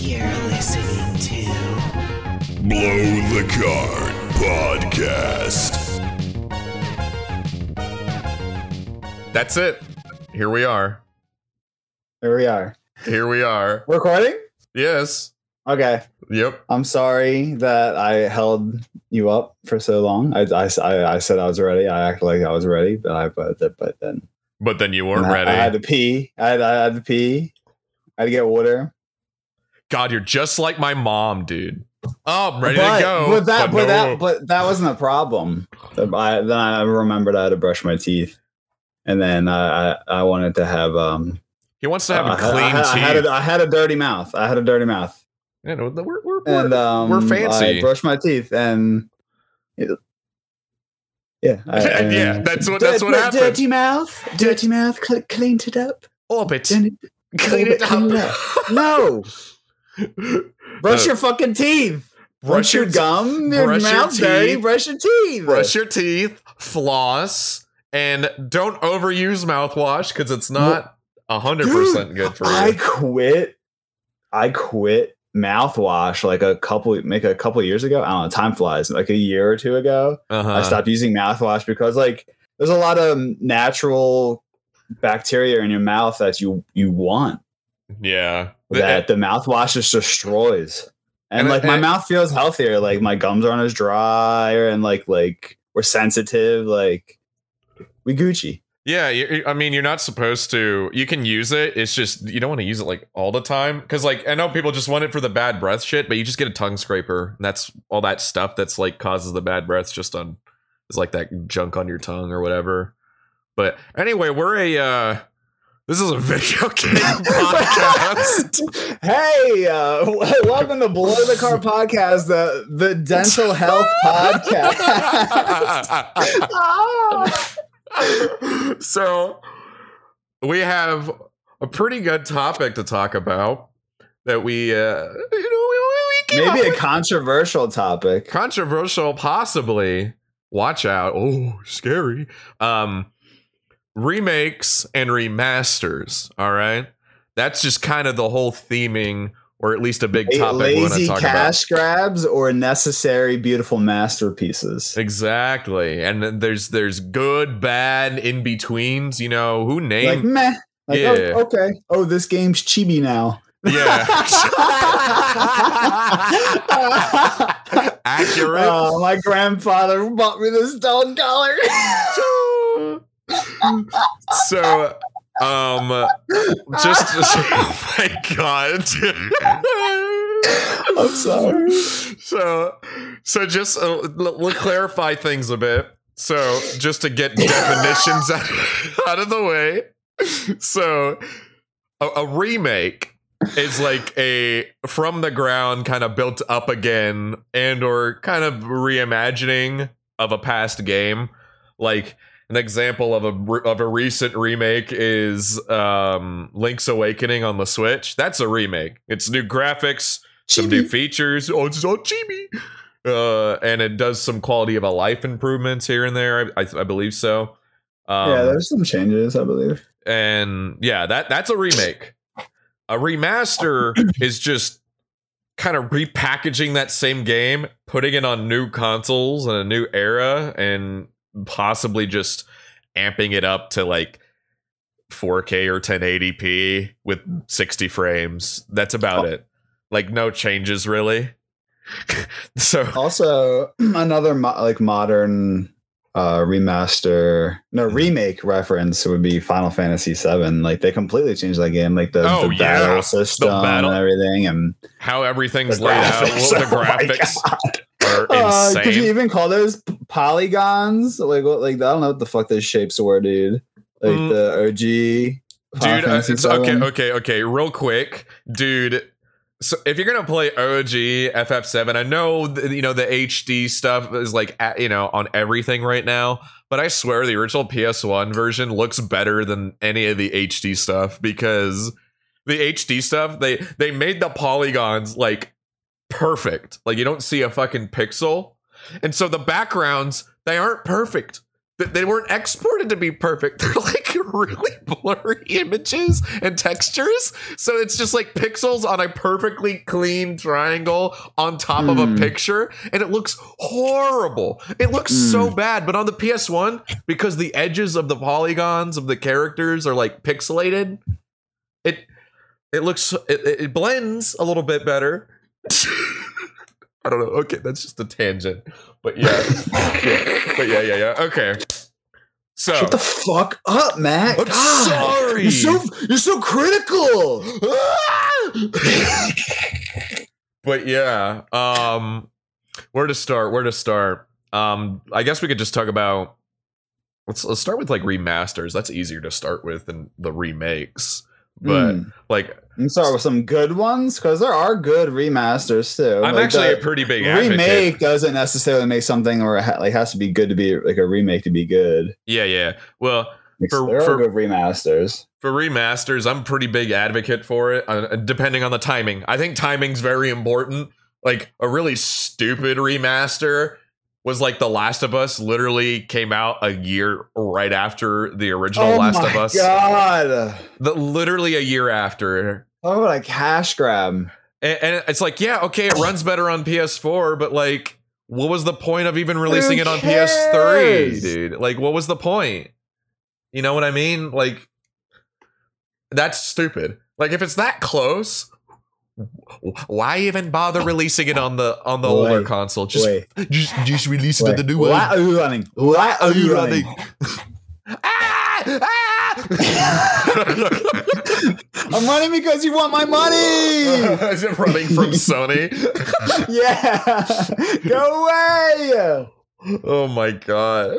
You're listening to Blow the Card Podcast. That's it. Here we are. Here we are. Here we are. Recording? Yes. Okay. Yep. I'm sorry that I held you up for so long. I, I, I, I said I was ready. I acted like I was ready, but I but, but then But then you weren't I, ready. I had to pee. I had, I had to pee. I had to get water. God, you're just like my mom, dude. Oh, I'm ready but, to go. But that, but, no. that, but that wasn't a problem. I, then I remembered I had to brush my teeth, and then I, I, I wanted to have um. he wants to have I a clean I had, I had, a, I had a dirty mouth. I had a dirty mouth. Yeah, no, we're, we're, and we're, um, we're fancy. I brushed my teeth, and it- yeah, I- Yeah, and- that's what- that's what happened. Dirty mouth, dirty mouth, cl- cleaned it up. Orbit. Clean Clean it clean up. No, brush Uh, your fucking teeth. brush Brush your your gum, your brush your mouth dirty. teeth. Brush your teeth. brush your teeth, floss, and don't overuse mouthwash because it's not hundred percent good for you. I quit. I quit mouthwash like a couple, make a couple years ago. I don't know. Time flies. Like a year or two ago. uh-huh. I stopped using mouthwash because like there's a lot of natural bacteria in your mouth that you you want Yeah. that the mouthwash just destroys. And, And- like my and- mouth feels healthier. Like my gums aren't as dry and like like we're sensitive. Like we Gucci. Yeah, I mean, you're not supposed to. You can use it. It's just you don't want to use it like all the time because, like, I know people just want it for the bad breath shit, but you just get a tongue scraper. And that's all that stuff that's like causes the bad breath. Just on is like that junk on your tongue or whatever. But anyway, we're a. uh This is a video game podcast. hey, uh, welcome to Below the Car Podcast, the the dental health podcast. so we have a pretty good topic to talk about that we uh you know we, we Maybe a controversial topic. controversial possibly. Watch out. Oh scary. Um remakes and remasters all right? That's just kind of the whole theming or at least a big A topic we want to lazy talk about cash grabs or necessary beautiful masterpieces. exactly and then there's there's good bad in betweens you know who Like named meh. Like oh, Yeah. oh, okay. Oh, this game's chibi now. Yeah. Accurate. Oh, my grandfather bought me this dog collar. so um just oh my god. I'm sorry. so so just uh, l- we'll clarify things a bit. So just to get definitions out, out of the way. So a, a remake is like a from the ground kind of built up again and or kind of reimagining of a past game. Like an example of a of a recent remake is um Link's Awakening on the Switch. That's a remake. It's new graphics, some new features. Oh, it's all chibi. Uh, and it does some quality of a life improvements here and there. I, I, I believe so. Um, yeah, there's some changes, I believe. and yeah, that that's a remake. A remaster is just kind of repackaging that same game, putting it on new consoles and a new era, and possibly just amping it up to like 4K or 1080p with 60 frames. That's about Oh. it. Like no changes really. so Also, another mo- like modern uh remaster, no remake reference would be Final Fantasy VII. Like they completely changed that game, like the, Oh, the yeah. battle system battle- and everything, and how everything's The laid out, graphics. the Oh graphics are Uh, insane. could you even call those polygons? Like what? Like I don't know what the fuck those shapes were, dude. Like Mm. the OG. Dude uh, it's okay okay okay real quick dude so if you're gonna play og ff7 i know th- you know the hd stuff is like at, you know on everything right now but i swear the original ps1 version looks better than any of the hd stuff because the hd stuff they they made the polygons like perfect. Like you don't see a fucking pixel. And so the backgrounds, they aren't perfect. They weren't exported to be perfect. They're like really blurry images and textures. So it's just like pixels on a perfectly clean triangle on top of a Hmm. picture. And it looks horrible. It looks so Hmm. bad. But on the PS1, because the edges of the polygons of the characters are like pixelated, it it looks it it blends a little bit better. I don't know. Okay, that's just a tangent. But yeah. yeah. But yeah, yeah, yeah. Okay. So Shut the fuck up, Matt. I'm God, sorry. You're so you're so critical. but yeah, um where to start? Where to start? Um I guess we could just talk about let's let's start with like remasters. That's easier to start with than the remakes. But Mm. like I'm sorry with some good ones because there are good remasters too. I'm Like, actually a pretty big advocate. remake doesn't necessarily make something or like has to be good to be like a remake to be good. Yeah, yeah. Well, Like, For- there for- are good remasters. for remasters, I'm pretty big advocate for it, uh, depending on the timing. I think timing's very important. Like a really stupid remaster was like The Last of Us literally came out a year right after the original oh Last of Us. god! The, literally a year after. Oh, what a cash grab! And, and it's like, yeah, okay, it runs better on PS4, but like, what was the point of even releasing it on PS3, dude? Like, what was the point? You know what I mean? Like, that's stupid. Like, if it's that close, why even bother releasing it on the on the older console? Just just, just release it on the new one. Why are you running? Why are you running? ah! ah! I'm running because you want my money. Is it running from Sony? yeah, go away. oh my god.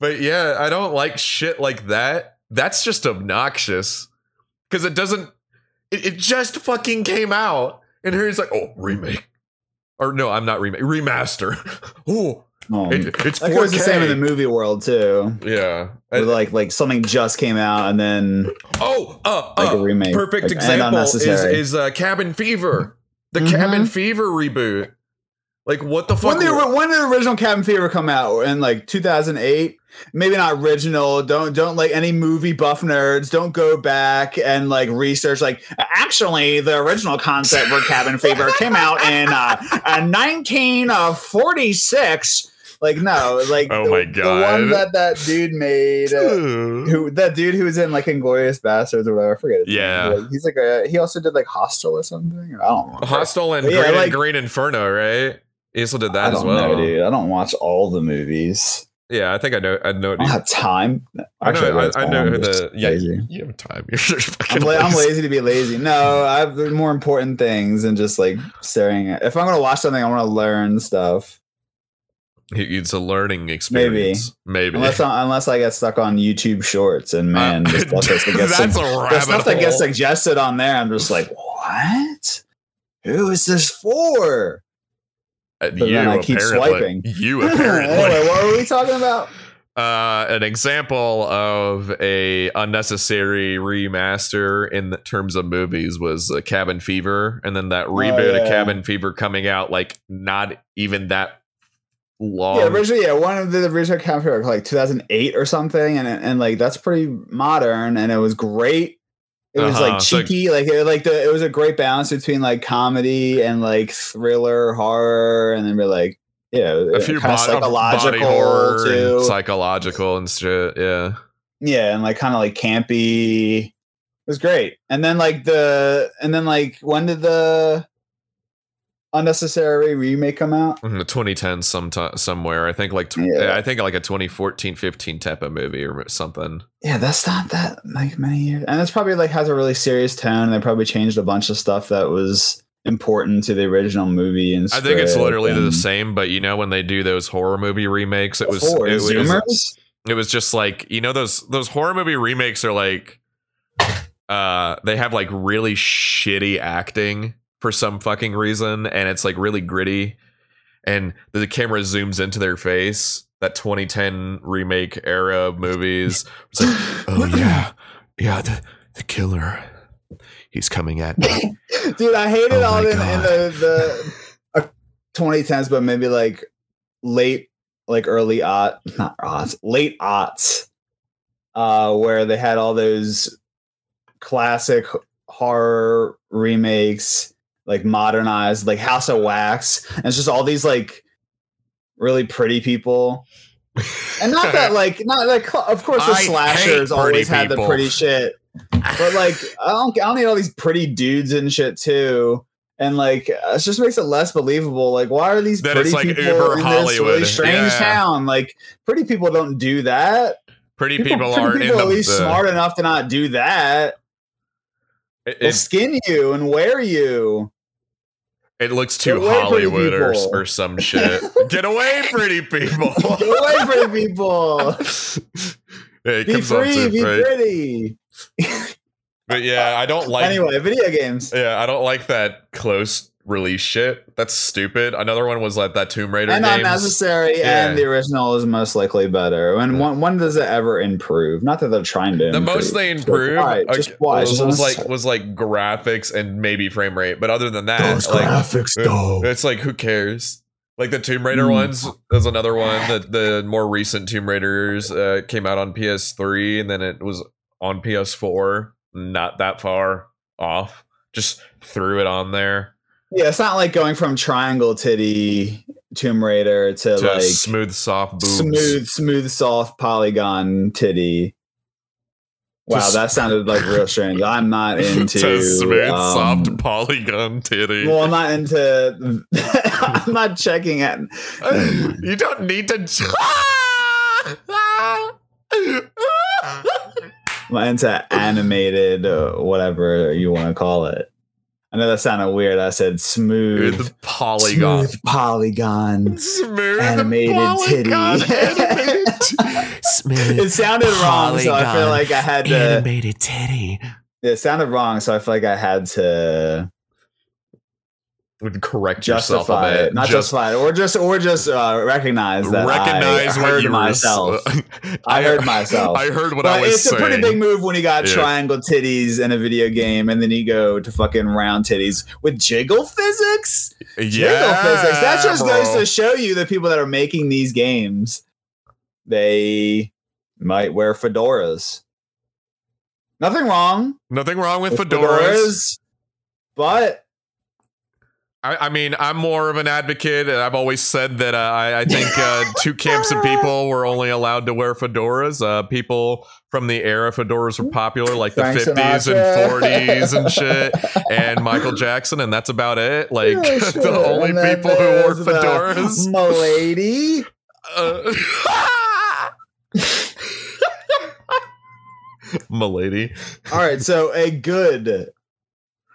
But yeah, I don't like shit like that. That's just obnoxious. Cause it doesn't it, it just fucking came out. And here he's like, oh, remake. Or no, I'm not remake. Remaster. Oh, Oh, it, it's 4K. that goes the same in the movie world too. Yeah. Where, like like something just came out and then oh, uh, like uh, a remake. perfect like, example is is uh, Cabin Fever. The Mhm. Cabin Fever reboot. Like what the fuck? when did, when did original Cabin Fever come out? In like 2008? Maybe not original. Don't don't like any movie buff nerds. Don't go back and like research. Like actually, the original concept for Cabin Fever came out in uh, uh 1946. Like no, like Oh the, my the one God. that that dude made. Uh, who that dude who was in like Inglourious Basterds or whatever? I forget. His Yeah. name. He's like a he also did like Hostel or something. I don't know. Hostel and But yeah, Green, like- Green Inferno, right? He also did that as don't well. know, dude. I don't watch all the movies. Yeah, I think I know. I know. I have time. I know. Actually, I, I know who the. Yeah, lazy. you have time. You're just fucking I'm, la- I'm lazy. lazy to be lazy. No, I have more important things than just like staring at. If I'm gonna watch something, I want to learn stuff. It's a learning experience. Maybe. maybe. Unless I, unless I get stuck on YouTube Shorts, and man, Uh, stuff that gets that's sug- a rabbit stuff that gets hole. suggested on there, I'm just like, what? Who is this for? But you then I keep swiping. You apparently. anyway, what were we talking about? uh, an example of a unnecessary remaster in the terms of movies was uh, Cabin Fever, and then that reboot Oh, yeah. of Cabin Fever coming out like not even that long. yeah, originally, yeah, one of the original Cabin Fever, like 2008 or something, and and like that's pretty modern, and it was great. It was Uh-huh, like cheeky, like it, like the it was a great balance between like comedy and like thriller, horror, and then we're like, yeah, a few kind of psychological body horror too. and psychological and shit. Yeah. yeah, and like kind of like campy. It was great, and then like the and then like when did the unnecessary remake come out? in the 2010 sometime somewhere i think like tw- Yeah. i think like a 2014 15 type of movie or something Yeah, that's not that like many years, and it's probably like has a really serious tone. And they probably changed a bunch of stuff that was important to the original movie. And i think it's literally the same but you know when they do those horror movie remakes it was it, was Zoomers? it was just like you know those those horror movie remakes are like uh they have like really shitty acting for some fucking reason and it's like really gritty and the camera zooms into their face that 2010 remake era of movies. It's like oh yeah. Yeah the the killer. He's coming at me. Dude, I hated Oh all my in, in God. the, the 2010s, but maybe like late, like early aught, not aughts, late aughts, uh, where they had all those classic horror remakes, like modernized, like House of Wax, and it's just all these like really pretty people. And not that like not like of course the I slashers always had the pretty shit. But like I don't I don't need all these pretty dudes and shit too. And like it just makes it less believable. Like why are these That pretty like, people uber in this really strange Yeah. town? Like pretty people don't do that. Pretty people, pretty aren't people at least the- smart enough to not do that. It, They'll it, skin you and wear you. It looks too Get away, pretty Hollywood or, or some shit. Get away, pretty people. Get away, pretty people. it Be free, be right. pretty. But yeah, I don't like. anyway, video games. Yeah, I don't like that close release shit. That's stupid. Another one was like that Tomb Raider and games. unnecessary, Yeah. and the original is most likely better. And when, when does it ever improve? Not that they're trying to. the improve. most they Just improved why? uh, Just why? Was, was like was like graphics and maybe frame rate. But other than that, Those like graphics, though. it's like who cares? Like the Tomb Raider Mm. ones is another one. that the more recent Tomb Raiders uh, came out on PS3 and then it was on PS4. Not that far off. Just threw it on there Yeah, it's not like going from triangle titty Tomb Raider to, to like smooth, soft boobs. smooth, smooth, soft polygon titty. Wow, Just- that sounded like real strange. I'm not into to smooth, um, soft polygon titty. Well, I'm not into. I'm not checking it. you don't need to. I'm into animated, uh, whatever you want to call it. I know that sounded weird. I said smooth, With polygon. smooth polygon. Smooth Animated polygon titty. animated Smooth. It sounded wrong, so I feel like I had to. Animated titty. It sounded wrong, so I feel like I had to would correct yourself justify bit. it, not Just justify it, or just or just uh, recognize that recognize I heard myself. Were, I heard myself. I heard what but I was it's saying. a pretty big move when you got Yeah. triangle titties in a video game, and then you go to fucking round titties with jiggle physics. Jiggle physics. That just bro. goes to show you the people that are making these games, they might wear fedoras. Nothing wrong Nothing wrong with with fedoras. but I, I mean, I'm more of an advocate. and I've always said that uh, I, I think uh, two camps of people were only allowed to wear fedoras. Uh, people from the era fedoras were popular, like the Frank 50s and 40s and shit, and Michael Jackson, and that's about it. Like Yeah, sure. the only people who wore fedoras. Milady. Uh, Milady. All right, so a good,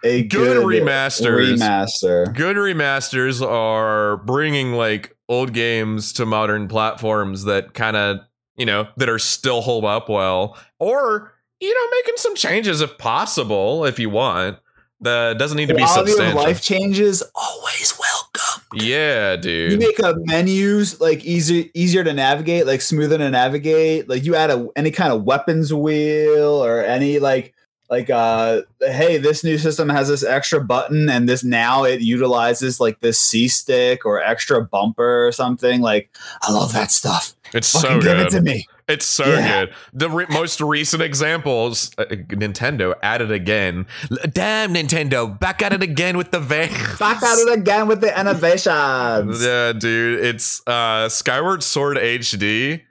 a Good good, remasters. remaster. Good remasters are bringing like old games to modern platforms that kind of, you know, that are still hold up well, or you know, making some changes if possible, if you want. That doesn't need to be Quality of substantial. life changes always welcome. Yeah, dude. You make a menus like easier easier to navigate, like smoother to navigate. Like you add a any kind of weapons wheel or any like like uh hey, this new system has this extra button and this now it utilizes like this C stick or extra bumper or something. Like I love that stuff. It's Fucking so give it good. to me. It's so Yeah. good. The re- most recent examples, uh, Nintendo added again. L- Damn, Nintendo, back at it again with the van. Back at it again with the innovations. Yeah, dude, it's uh Skyward Sword HD.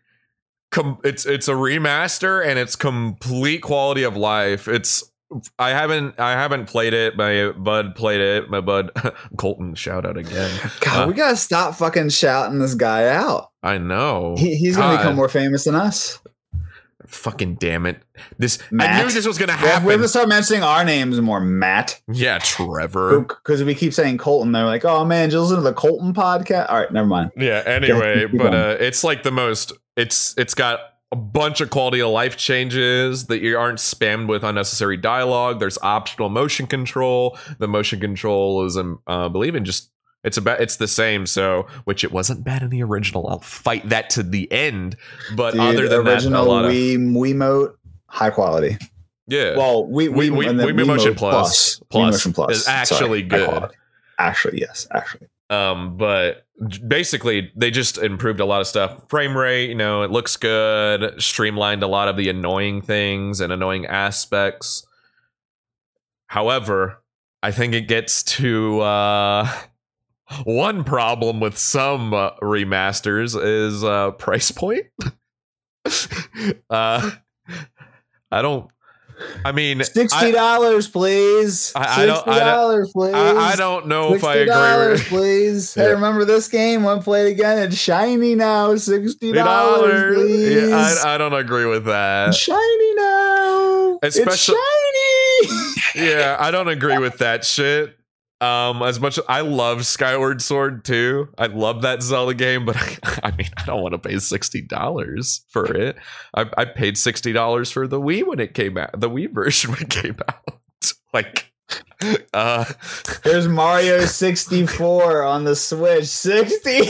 Com- it's it's a remaster and it's complete quality of life. It's I haven't I haven't played it. My bud played it. My bud Colton shout out again. God, Uh, we gotta stop fucking shouting this guy out. I know. He, he's gonna God, become more famous than us. Fucking damn it! This I knew this was gonna happen. We're gonna start mentioning our names more, Matt. yeah, Trevor. Because we keep saying Colton. They're like, oh man, you listen to the Colton podcast? All right, never mind. Yeah. Anyway, but uh, it's like the most. It's it's got a bunch of quality of life changes that you aren't spammed with unnecessary dialogue. There's optional motion control. The motion control is, um, uh, I believe in just. It's about it's the same, so which it wasn't bad in the original. I'll fight that to the end. But Dude, other than that, a original of Wii Wiimote, high quality. yeah, Well, we We- we- Wii Motion Plus- Wii Motion Plus is actually Sorry, good. Actually, yes, actually. Um, but basically, they just improved a lot of stuff. Frame rate, you know, it looks good. Streamlined a lot of the annoying things and annoying aspects. However, I think it gets to uh, one problem with some uh, remasters is uh, price point. uh, I don't. I mean, Sixty dollars, please. I- I don't- Sixty dollars, please. I, I don't know if I Sixty agree dollars, with please. Yeah. Hey, remember this game? One to play it again? It's shiny now. Sixty dollars, $60. please. Yeah, I, I don't agree with that. It's shiny now. Especially- it's shiny. yeah, I don't agree with that shit. Um, as much I love Skyward Sword too. I love that Zelda game, but I, I mean, I don't want to pay sixty dollars for it. I, I paid sixty dollars for the Wii when it came out, the Wii version when it came out. Like, uh, There's Mario 64 on the Switch. 60.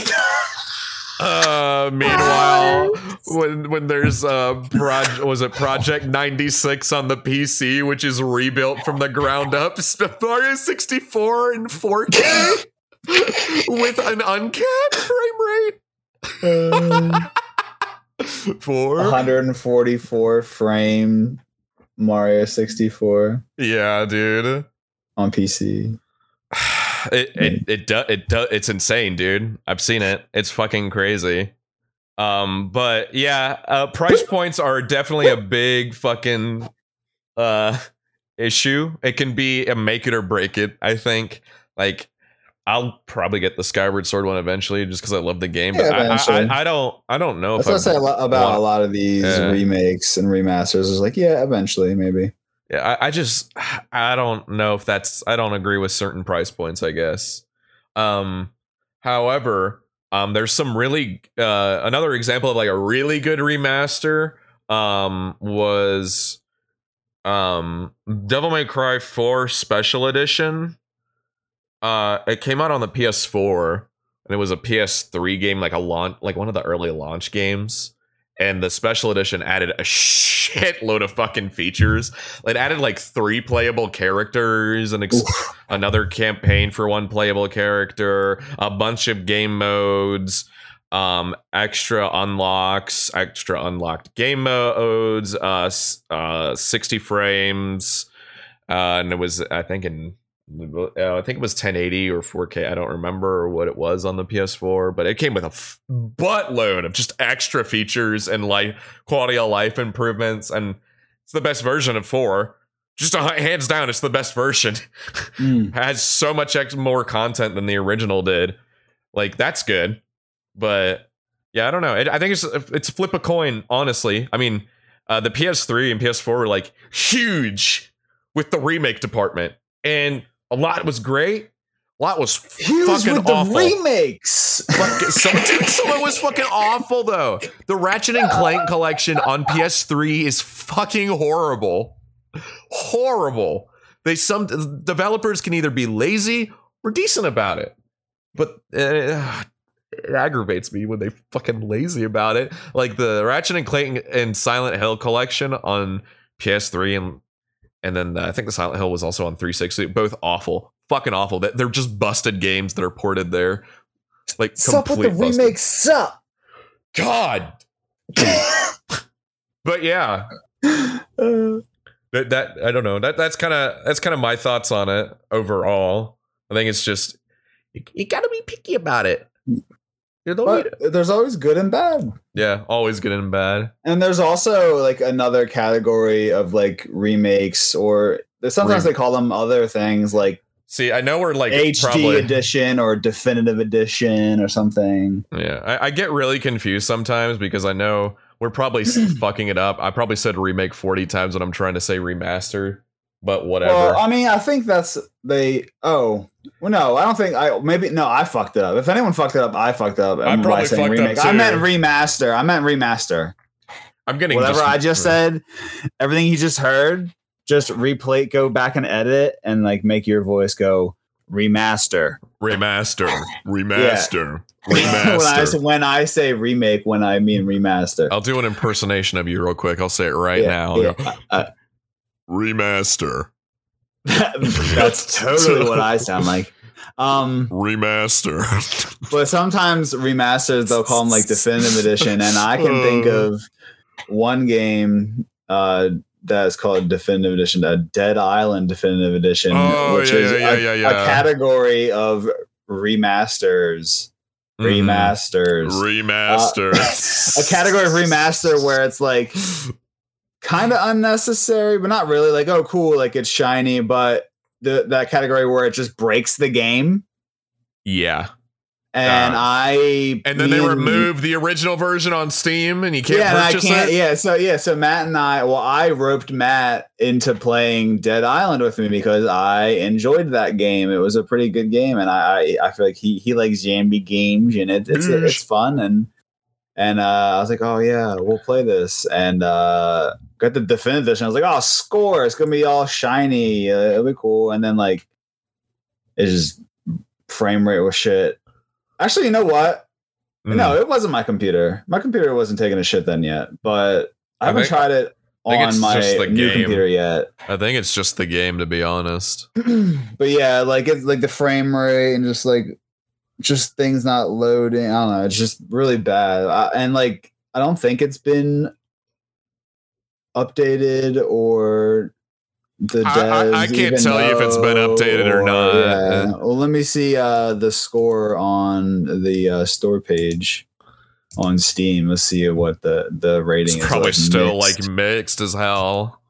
Uh, meanwhile, when when there's uh, proj- was it Project ninety six on the PC, which is rebuilt from the ground up, Mario sixty four in four K with an uncapped frame rate. Four. 144 frame Mario 64 Yeah, dude. on PC. It it it do, it do, it's insane, dude. I've seen it. It's fucking crazy. Um, but yeah, uh, price points are definitely a big fucking uh issue. It can be a make it or break it. I think. Like, I'll probably get the Skyward Sword one eventually, just because I love the game. But Yeah, I, I. I, I don't I don't know That's if what I say about want- a lot of these Yeah. remakes and remasters. Is like, yeah, eventually, maybe. Yeah, I, I just I don't know if that's I don't agree with certain price points, I guess. Um however, um there's some really uh another example of like a really good remaster um was um Devil May Cry 4 Special Edition. Uh it came out on the PS4 and it was a PS3 game like a launch like one of the early launch games and the special edition added a shitload of fucking features. It added like three playable characters, and ex- another campaign for one playable character, a bunch of game modes, um, extra unlocks, extra unlocked game modes, uh, uh, sixty frames, uh, and it was I think in. Uh, I think it was 1080 or 4K. I don't remember what it was on the PS4, but it came with a f- buttload of just extra features and like quality of life improvements, and it's the best version of four. Just a, hands down, it's the best version. Mm. has so much ex- more content than the original did. Like that's good, but yeah, I don't know. It, I think it's it's flip a coin. Honestly, I mean, uh, the PS3 and PS4 were like huge with the remake department, and a lot was great. A lot was fucking with the awful. remakes. Fucking- some, some of it was fucking awful though. The Ratchet and Clank collection on PS3 is fucking horrible. Horrible. They some developers can either be lazy or decent about it, but uh, it aggravates me when they fucking lazy about it. Like the Ratchet and Clank and Silent Hill collection on PS3 and and then uh, I think the Silent Hill was also on 360. Both awful, fucking awful. That they're just busted games that are ported there. Like Sup with the busted. remakes. Sup. God. But yeah, Uh, that, that I don't know. That that's kind of that's kind of my thoughts on it overall. I think it's just you, you got to be picky about it. You're the leader. there's always good and bad. Yeah, always good and bad. And there's also like another category of like remakes, or sometimes Rem- they call them other things like See, I know we're like HD probably edition or definitive edition or something. Yeah, I, I get really confused sometimes because I know we're probably fucking it up. I probably said remake 40 times when I'm trying to say remaster, but whatever. Well, I mean, I think that's they. Oh, well, no, I don't think I. Maybe no, I fucked up. If anyone fucked it up, I fucked up. I by probably saying fucked up remake. I meant remaster. I meant remaster. I'm getting Whatever just- I just said, everything you just heard, just replay, go back and edit and like make your voice go remaster. Remaster, remaster, when, I, remaster. when I say remake, when I mean remaster. I'll do an impersonation of you real quick. I'll say it right Yeah, now. Yeah. Uh, Remaster. That's totally what I sound like. Um, Remaster. but sometimes remasters they'll call them like definitive edition, and I can think Uh. of one game uh, that's called definitive edition, a Dead Island definitive edition, Oh, which yeah, is yeah, a, yeah, yeah, a category of remasters. Mhm. Remasters. Remaster. a category of remaster where it's like kind of unnecessary, but not really. Like, oh, cool, like it's shiny, but the that category where it just breaks the game. Yeah. And Uh, I And then they removed the original version on Steam and you can't yeah, I can't. it. Yeah, so yeah, so Matt and I, well, I roped Matt into playing Dead Island with me because I enjoyed that game. It was a pretty good game, and I I, I feel like he he likes Jambi games, and it, it's it's fun, and and uh, I was like, oh yeah, we'll play this, and uh, got the definitive edition. I was like, oh, score, it's gonna be all shiny, uh, it'll be cool, and then like it's just frame rate was shit. Actually, you know what? Mm. No, it wasn't my computer. My computer wasn't taking a shit then yet, but I I haven't think- tried it on my just the new game. computer yet. I think it's just the game, to be honest. but yeah, like it's like the frame rate and just like just things not loading. I don't know. It's just really bad. I, and like I don't think it's been updated or the I- I- can't tell you if it's been updated or not. Yeah. Well, let me see uh, the score on the uh, store page on Steam. Let's see what the the rating It's is. probably like, still mixed. like mixed as hell.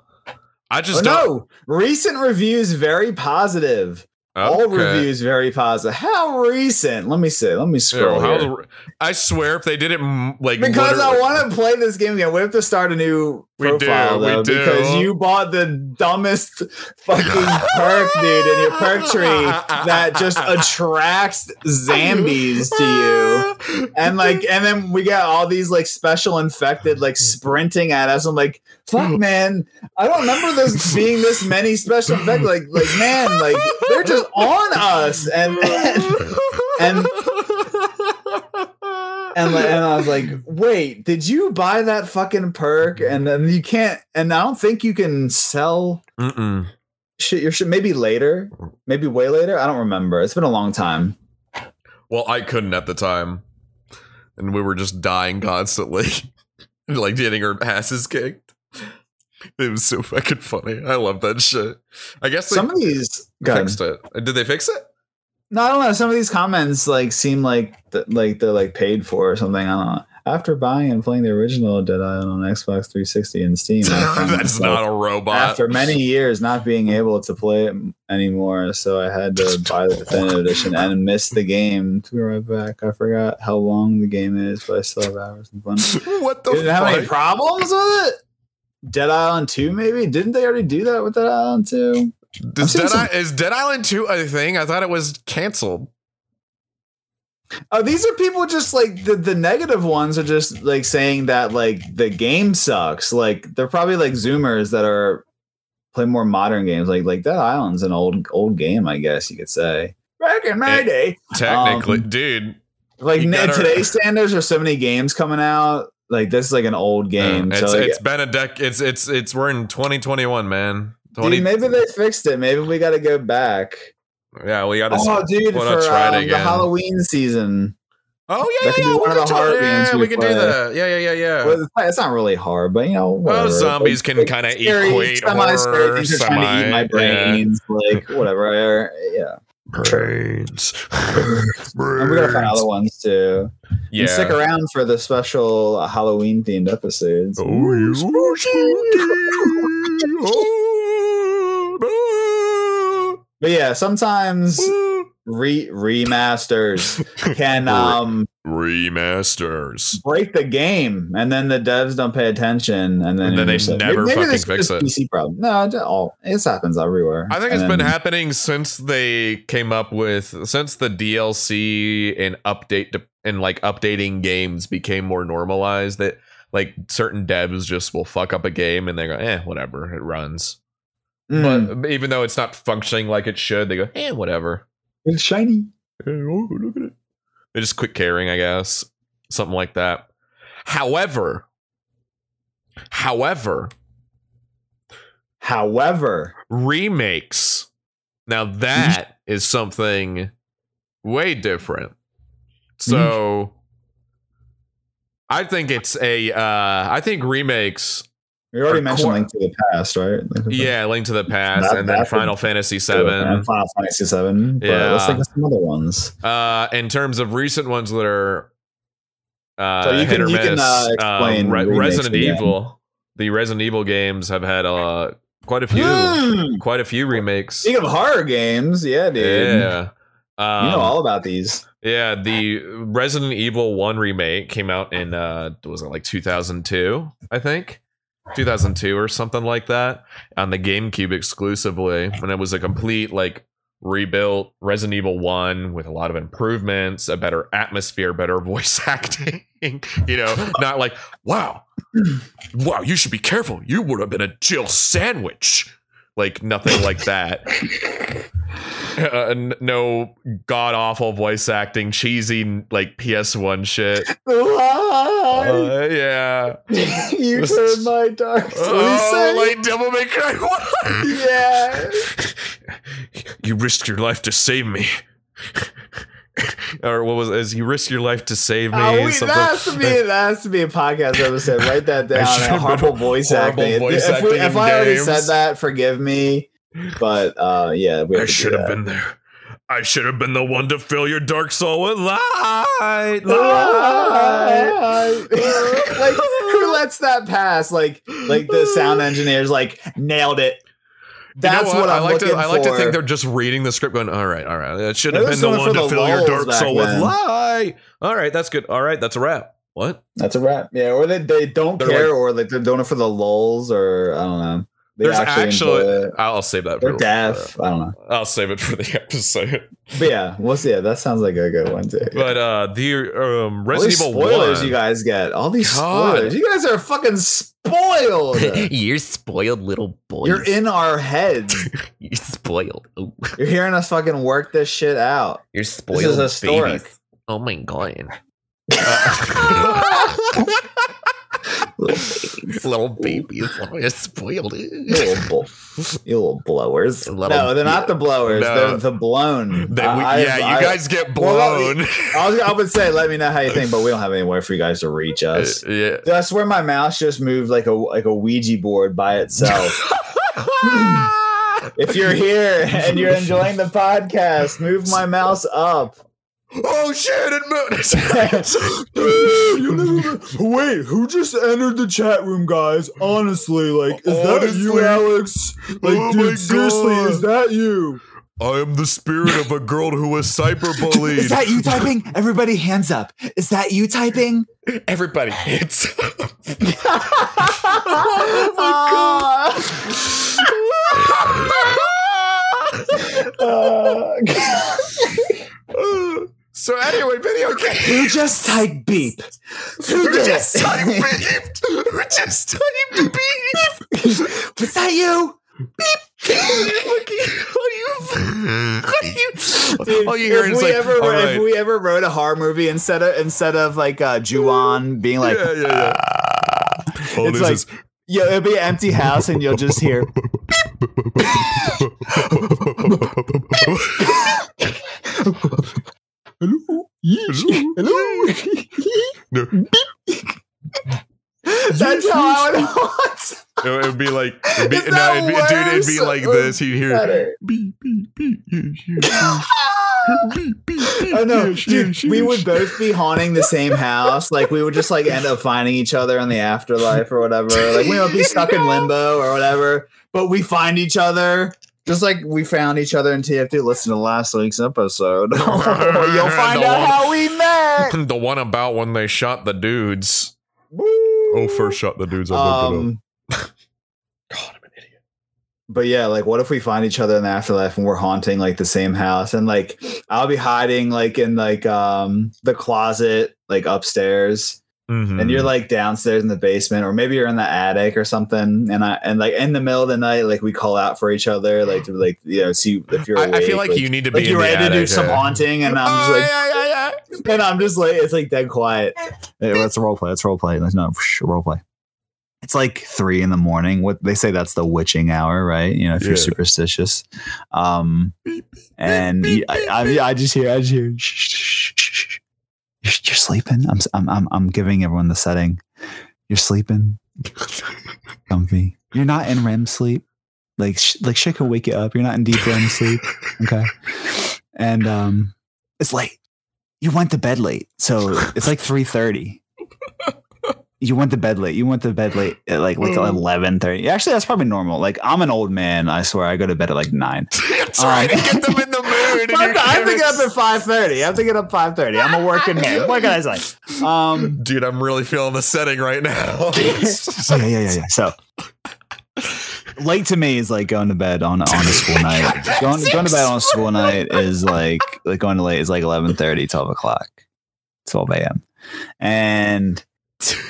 I Oh, just don't. no, recent reviews very positive. All reviews very positive. How recent? Let me see. Let me Yeah, scroll. how's here. the- I swear, if they did it mm, like Because I want to play this game again. We have to start a new We do, profile we though, do. because you bought the dumbest fucking perk, dude, in your perk tree that just attracts zombies to you. And like, and then we got all these like special infected like sprinting at us. I'm like, fuck, man, I don't remember this being this many special effects Like, like man, like they're just on us, and and and like, and I was like, wait, did you buy that fucking perk? And then you can't, and I don't think you can sell Mm-mm. shit. Your shit maybe later, maybe way later. I don't remember. It's been a long time. Well, I couldn't at the time, and we were just dying constantly, like getting our asses kicked. It was so fucking funny. I love that shit. I guess Some of these, fixed it. Uh, did they fix it? No, I don't know. Some of these comments like seem like th- like they're like paid for or something. I don't know. After buying and playing the original Dead Island on Xbox 360 and Steam, That's not a robot. after many years not being able to play it anymore, so I had to buy the definitive edition and miss the game. To be right back, I forgot how long the game is, but I still have hours of fun. what the Didn't have any problems with it. Dead Island 2, maybe? Didn't they already do that with Dead Island 2? Does Dead some- I- is Dead Island 2 a thing? I thought it was canceled. Oh, these are people just like the, the negative ones are just like saying that like the game sucks. Like they're probably like Zoomers that are play more modern games. Like like Dead Island's an old old game, I guess you could say. Back in my It- day. Technically, Um, dude. Like gotta- today's standards, there's so many games coming out. Like this is like an old game. Yeah, so like, it's been a deck. It's it's it's we're in 2021, man. 20, dude, maybe they fixed it. Maybe we got to go back. yeah, we got to. Oh, dude, for um, the? Halloween season. oh yeah, that yeah, yeah. We can, hard yeah, we we can do that. Yeah, yeah, yeah, yeah. Well, it's, it's not really hard, but you know, whatever. Well, zombies can kind of equate semi-scary horror, are trying to eat semi- my yeah. brains, like whatever. Yeah, brains. and we gotta find other ones too. Yeah. And stick around for the special Halloween themed episodes. Oh, you spooky. But yeah, sometimes re- remasters can um remasters. break the game, and then the devs don't pay attention, and then, And then they like- never fucking this fix is it. PC problem. No, it all it happens everywhere. I think it's And been happening since they came up with since the DLC and update to, and like updating games became more normalized that like certain devs just will fuck up a game and they go eh whatever it runs Mm, but even though it's not functioning like it should they go eh whatever it's shiny. Eh, oh, look at it they just quit caring I guess. Something like that. However however However, remakes. Now that is something way different. So I think it's a uh I think remakes We already mentioned Link to the Past, right? yeah, Link to the Past That- and then Final Fantasy and 7. Final Fantasy Seven. But Yeah. let's think of some other ones. Uh in terms of recent ones that are uh So you hit can- or you can, miss, uh, explain Re- Resident again. Evil. The Resident Evil games have had uh quite a few Hmm. quite a few remakes. Speaking of horror games, yeah, dude. Yeah. Um, You know all about these. Yeah, the Resident Evil 1 remake came out in uh was it like 2002, I think? 2002 or something like that on the GameCube exclusively and it was a complete like rebuilt Resident Evil 1 with a lot of improvements, a better atmosphere, better voice acting, you know, not like wow. Wow, you should be careful. You would have been a Jill sandwich. Like nothing like that. Uh, no god awful voice acting, cheesy like PS1 shit. Why? Uh, yeah. you this- turned my dark Oh, side. like Devil May Cry 1. yeah. You risked your life to save me. or what was it? Is you risk your life to save me? Oh, wait, that has to be that has to be a podcast episode. Write that down. horrible voice horrible acting. voice if we- acting if in I already said that, forgive me. But uh, yeah, we I have to do should have been there. I should have been the one to fill your dark soul with light. Light. light. like who lets that pass? Like like the sound engineers like nailed it. You know That's what, I I'm like looking to. I like to think they're just reading the script, going, "All right, all right, that should have been the one to the fill your dark soul with lie." All right, that's good. All right, that's a wrap. What? That's a wrap. Yeah, or they, they don't They're care, like- or like they're doing it for the lulls, or I don't know. They There's actually, actually. I'll save that. They're for deaf. I don't know. I'll save it for the episode. But yeah, we'll see. Yeah, that sounds like a good one too. But uh, the um, all Resident these Evil spoilers One. you guys get. All these God. spoilers. You guys are fucking spoiled. You're spoiled little boy. You're in our heads. You're spoiled. Ooh, You're hearing us fucking work this shit out. you're spoiled. This is historic. babies. Oh my god. Little babies. You're spoiled. You little, you little blowers. Little- no, they're not the blowers. No. They're the blown. That we- I- yeah, you I- guys get Well, blown. I, was, I would say, let me know how you think, but we don't have anywhere for you guys to reach uh, us. yeah. I swear my mouse just moved like a like a Ouija board by itself. if you're here and you're enjoying the podcast, move my mouse up. Oh shit! It moved. Wait, who just entered the chat room, guys? Honestly, like, is that you, Alex? Like, Oh dude, my seriously, God. is that you? I am the spirit of a girl who was cyberbullied. Is that you typing? Everybody, hands up. Is that you typing? Everybody hits. Uh, so anyway, video game. who just typed beep? Who Who just typed beep? Who just typed beep? Was that you? What you? What you? All you hear is we like, ever if we ever wrote a horror movie instead of instead of like uh Juwan being like yeah, yeah, yeah. Oh, It's like- is yeah it'll be an empty house and you'll just hear hello hello No. that's how I would want It would be like, it'd be, Is no, that it'd be, dude, it'd be worse like or this. You'd hear better? beep, beep, beep, yes, yes, yes. Beep, beep, beep, Oh no, yes, dude! yes, We yes. would both be haunting the same house. Like we would just like end up finding each other in the afterlife or whatever. Like we would be stuck in limbo or whatever. But we find each other, just like we found each other in TFT. Listen to last week's episode. You'll find The out one- how we met. the one about when they shot the dudes. Oh, first shot the dudes. I looked it Um, up. God, I'm an idiot. but yeah, like what if we find each other in the afterlife and we're haunting like the same house and like I'll be hiding like in like um the closet like upstairs and you're like downstairs in the basement or maybe you're in the attic or something and I and like in the middle of the night like we call out for each other like to like you know see if you're I, I feel awake, like, you need to be like in you're the ready to do attic, some yeah. haunting and I'm Oh, just like yeah, yeah, yeah. and I'm just like it's like dead quiet. Hey, let's role play. Let's role play. Let's not role play. it's like three in the morning. What they say that's the witching hour, right? You know, if you're superstitious. Um, and I, I, I just hear, I just hear, shh, shh, shh. You're, you're sleeping. I'm, I'm, I'm, I'm giving everyone the setting. You're sleeping, comfy. You're not in REM sleep. Like, sh- like shit could wake you up. You're not in deep REM sleep. Okay. And um, it's late. You went to bed late, so it's like three thirty. You went to bed late. You went to bed late at like like Mm. eleven thirty. Actually, that's probably normal. Like I'm an old man. I swear, I go to bed at like nine. Trying to get them in the mood. and I you're have to get up at five thirty. I have to get up five thirty. I'm a working man. What can I say? Um, Dude, I'm really feeling the setting right now. oh, yeah, yeah, yeah, yeah. So late to me is like going to bed on on a school night. Going, going to bed on a school night is like like going to late is like 11, 12 o'clock, twelve a.m. And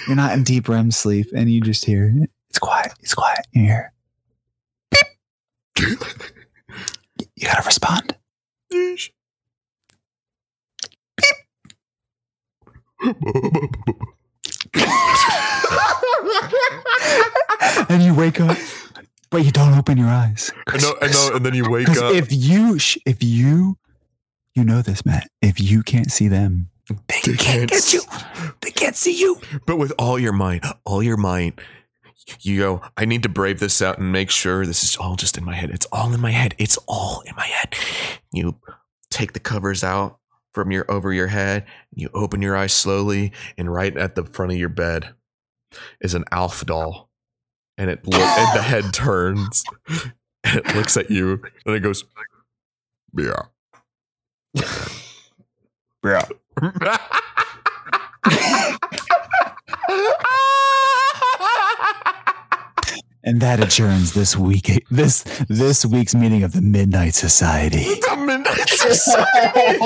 you're not in deep REM sleep, and you just hear it's quiet. It's quiet. You hear beep. You gotta respond. and you wake up, but you don't open your eyes. I know, I know, and then you wake up. if you, sh- if you, you know this, Matt. If you can't see them, they, They can't, can't get you. They can't see you. But with all your might, all your might, you go, I need to brave this out and make sure this is all just in my head. It's all in my head. It's all in my head. You take the covers out from your over your head, you open your eyes slowly, and right at the front of your bed is an Alf doll. And it look and the head turns and it looks at you and it goes, Yeah. Yeah. And that adjourns this week. This this week's meeting of the Midnight Society. the Midnight Society.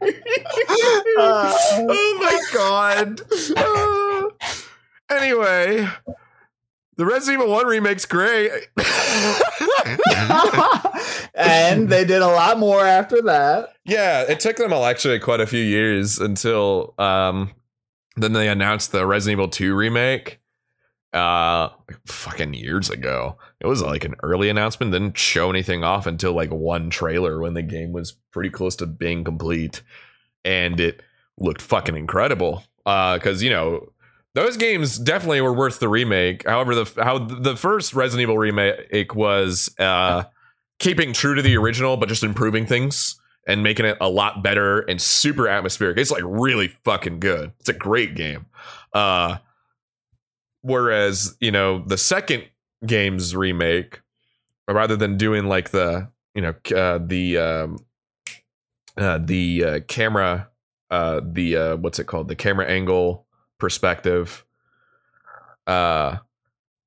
oh my god. Uh, anyway, the Resident Evil 1 remake's great. and they did a lot more after that. yeah, it took them actually quite a few years until um then they announced the Resident Evil 2 remake. Uh fucking years ago. It was like an early announcement, didn't show anything off until like one trailer when the game was pretty close to being complete. And it looked fucking incredible. Uh because you know those games definitely were worth the remake. However, the how the first Resident Evil remake was uh keeping true to the original, but just improving things and making it a lot better and super atmospheric. It's like really fucking good. It's a great game. Uh whereas, you know, the second game's remake, rather than doing like the, you know, uh, the um uh the uh, camera uh the uh what's it called? The camera angle perspective. Uh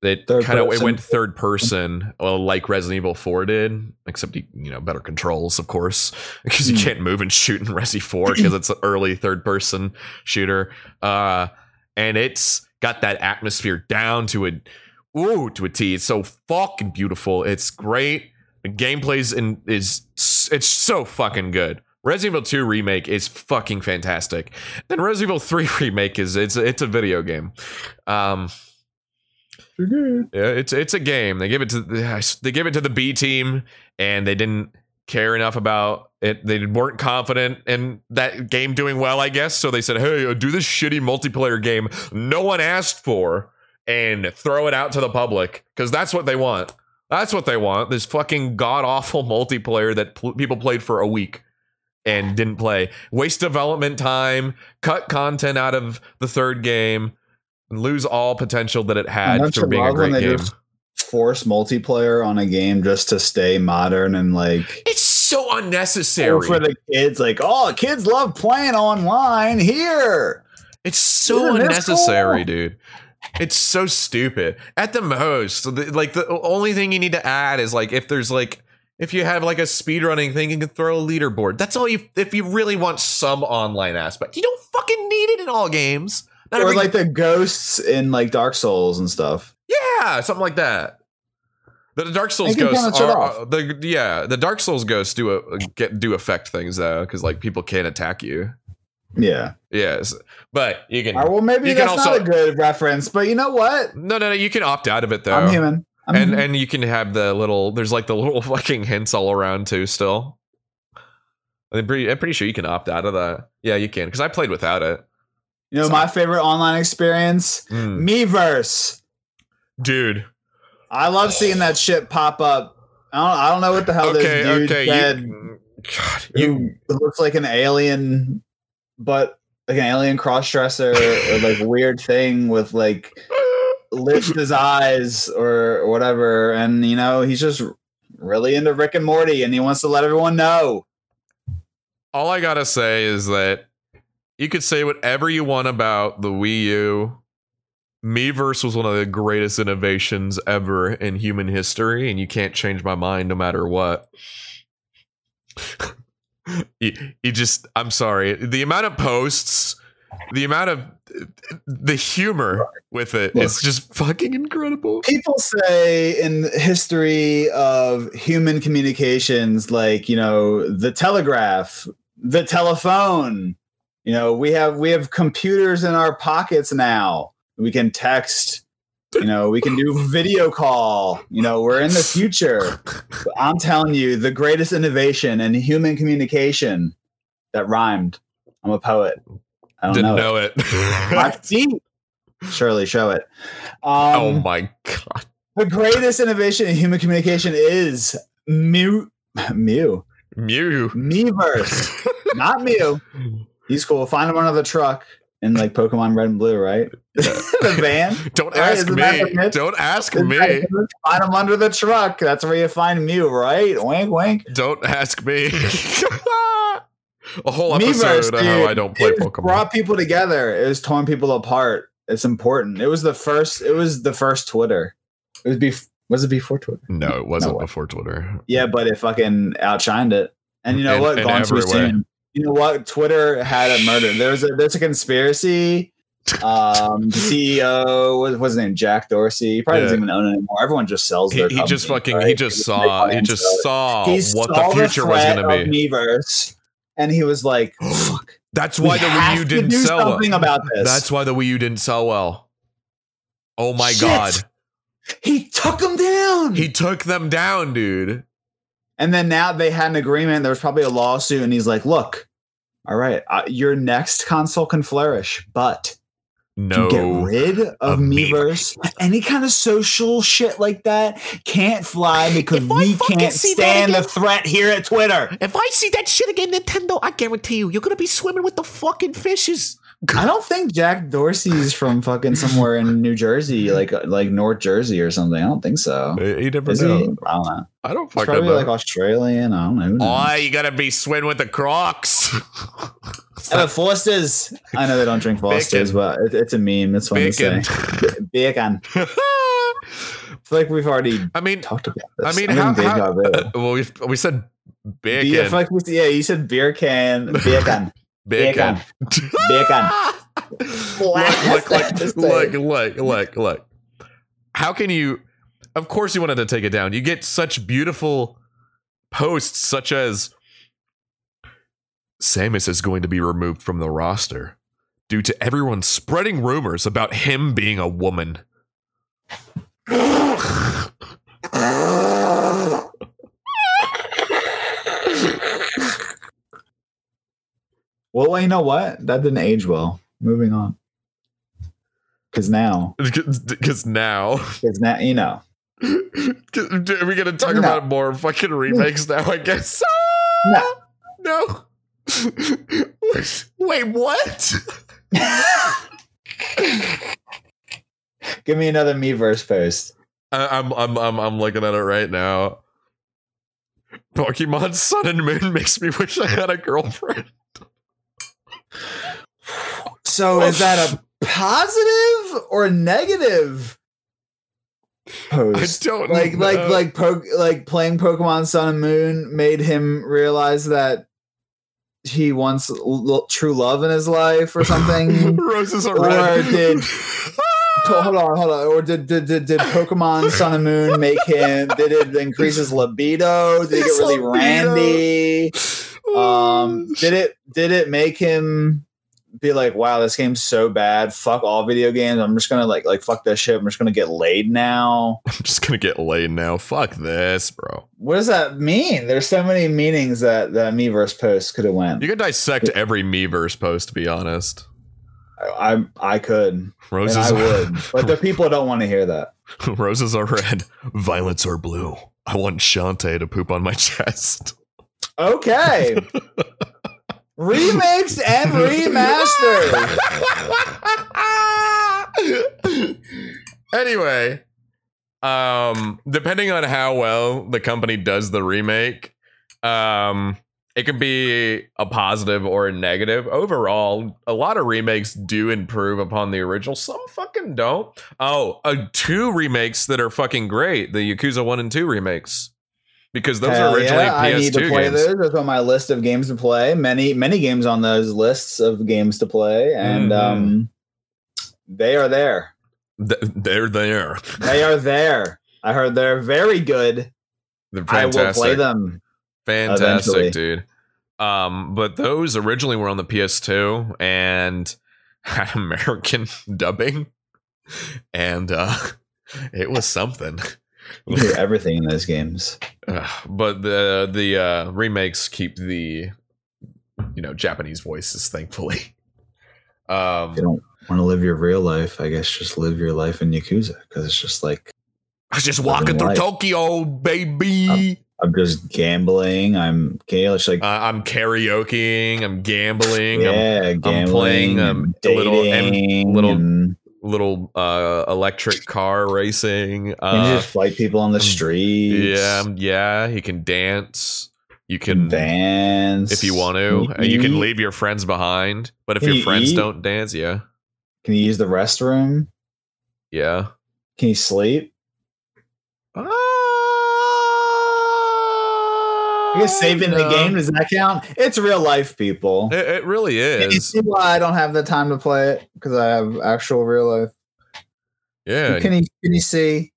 it kind of it went third person, well, like Resident Evil 4 did, except you, you know better controls, of course, because you Mm. can't move and shoot in Resi 4 because it's an early third person shooter. Uh, and it's got that atmosphere down to a ooh to a T. It's so fucking beautiful. It's great. The gameplay's in is it's so fucking good. Resident Evil 2 remake is fucking fantastic. Then Resident Evil 3 remake is it's it's a video game. Um yeah, it's it's a game. They give it to they give it to the B team, and they didn't care enough about it. They weren't confident in that game doing well, I guess. So they said, "Hey, do this shitty multiplayer game no one asked for, and throw it out to the public because that's what they want. That's what they want. This fucking god awful multiplayer that pl- people played for a week." And didn't play. Waste development time, cut content out of the third game, and lose all potential that it had for being a great they game. force multiplayer on a game just to stay modern and like It's so oh, unnecessary. for the kids like oh kids love playing online here it's so Isn't unnecessary, cool? dude. It's so stupid. At the most, like the only thing you need to add is like if there's like if you have like a speedrunning thing, you can throw a leaderboard. That's all you. If you really want some online aspect, you don't fucking need it in all games. Not or every- like the ghosts in like dark souls and stuff Yeah, something like that. The Dark Souls ghosts balance are off. uh, the yeah the Dark Souls ghosts do a, get do affect things though because like people can't attack you. Yeah. Yes, but you can. All right, well, maybe You can that's also- not a good reference, but you know what? no, no, no. You can opt out of it though. I'm human. I'm and human. and you can have the little there's like the little fucking hints all around too still i'm pretty, I'm pretty sure you can opt out of that yeah you can because i played without it you know my favorite online experience? Mm. Miiverse. dude I love seeing that shit pop up. I don't, I don't know what the hell okay this dude okay said. you god you looks like an alien, but like an alien cross dresser or like weird thing with like lift his eyes or whatever. And you know, he's just really into Rick and Morty and he wants to let everyone know. all i gotta say is that you could say whatever you want about the wii u Miiverse was one of the greatest innovations ever in human history, and you can't change my mind no matter what. you, you just, I'm sorry. The amount of posts, the amount of the humor with it, Look. just fucking incredible. People say in the history of human communications, like, you know, the telegraph, the telephone, you know, we have we have computers in our pockets now. We can text, you know, we can do video call. You know, we're in the future. But I'm telling you, the greatest innovation in human communication that rhymed. I'm a poet. I don't Didn't know. know it. it. My feet. Surely show it. Um, oh my god. the greatest innovation in human communication is Mew. Mew. Mew. Miiverse. Not Mew. He's cool. Find him on the truck in like Pokemon Red and Blue, right? the van. Don't Right, ask isn't me. Don't ask Isn't me. Find him under the truck. That's where you find Mew, right? Wink, wink. Don't ask me. A whole Miiverse, episode of how I don't play it Pokemon. Brought people together. It was torn people apart. It's important. It was the first. It was the first Twitter. It was bef- Was it before Twitter? no, it wasn't No before Twitter. Yeah, but it fucking outshined it. And you know In- what? Gone too soon. You know what? Twitter had it murdered. There's a there's a conspiracy. Um, CEO what was his name? Jack Dorsey. He probably doesn't even own it anymore. Everyone just sells. He, Their he just company, fucking he just They saw he just saw He what saw the future was threat going to be. And he was like, "Fuck, That's why the Wii U didn't sell well. about this." That's why the Wii U didn't sell well. Oh my Shit. god. he took them down. He took them down, dude. And then now they had an agreement. There was probably a lawsuit, and he's like, "Look, all right, uh, your next console can flourish, but No. to get rid of, of Miiverse, any kind of social shit like that can't fly because we can't stand the threat here at Twitter." If I see that shit again, Nintendo, I guarantee you, you're gonna be swimming with the fucking fishes. I don't think Jack Dorsey's from fucking somewhere in New Jersey, like uh, like North Jersey or something. I don't think so. You never Is know. he? I don't know. I don't He's fucking probably know. like Australian. I don't know. Who? Oh, you gotta be swimming with the Crocs. Yeah, but Foster's. I know they don't drink Foster's, Bacon. but it, it's a meme. It's fun Bacon. to say. Bacon. I feel like we've already I mean, talked about this. I mean, I'm how, how- deja vu. well, we, we said bacon, I like yeah, you said beer can, bacon, bacon. bacon. look, look, look, Just look, say. look, look, look. How can you? Of course, you wanted to take it down. You get such beautiful posts, such as Samus is going to be removed from the roster due to everyone spreading rumors about him being a woman. Well, well, you know what? That didn't age well. Moving on. Because now, Because now, because now, you know, are we gonna talk No. about more fucking remakes now? I guess. No. no. Wait, what? give me another Miiverse post. I, I'm I'm I'm I'm looking at it right now. Pokemon Sun and Moon makes me wish I had a girlfriend. So is that a positive or a negative post? I don't like like know. like po- like playing Pokemon Sun and Moon made him realize that he wants l- true love in his life or something. Roses are Or red. did- hold on, hold on. Or did, did did did Pokemon Sun and Moon make him? Did it increase his libido? Did he get really libido. randy? Um, did it did it make him be like, wow, this game's so bad. Fuck all video games. I'm just gonna like like fuck this shit. I'm just gonna get laid now. I'm just gonna get laid now. Fuck this, bro. What does that mean? There's so many meanings that that Miiverse post could have went. You could dissect every Miiverse post, to be honest. I I, I could. And Roses, I would. But the people don't want to hear that. roses are red, violets are blue. I want Shantae to poop on my chest. Okay. Remix and remaster. anyway, um, depending on how well the company does the remake, um, it can be a positive or a negative. Overall, a lot of remakes do improve upon the original. Some fucking don't. Oh, uh, two remakes that are fucking great: the Yakuza One and Two remakes, because those Hell are originally yeah, I need to play games. those. Those on my list of games to play. Many many games on those lists of games to play, and Mhm. um, they are there. Th- they're there. They are there. I heard they're very good. They're fantastic. I will play them. Fantastic, eventually. dude. Um, but those originally were on the PS2 and had American dubbing, and uh, it was something. You can do everything in those games. But the the uh, remakes keep the you know Japanese voices, thankfully. Um, If you don't want to live your real life, I guess just live your life in Yakuza because it's just like I was just walking through life. Tokyo, baby. I'm just gambling. I'm okay, like uh, I'm karaokeing. I'm gambling. yeah, I'm gambling, playing, um, and a little- and little- and little uh, electric car racing. Uh, you Uh, just fight people on the streets. Yeah, yeah, he can dance. You can dance if you want to. Uh, You can leave your friends behind, but if Can your you friends eat? don't dance, yeah, Can you use the restroom? yeah. Can you sleep? I guess saving the game does that count? It's real life, people. It, it really Can you is. see why I don't have the time to play it? Because I have actual real life. Yeah, Can you can you see?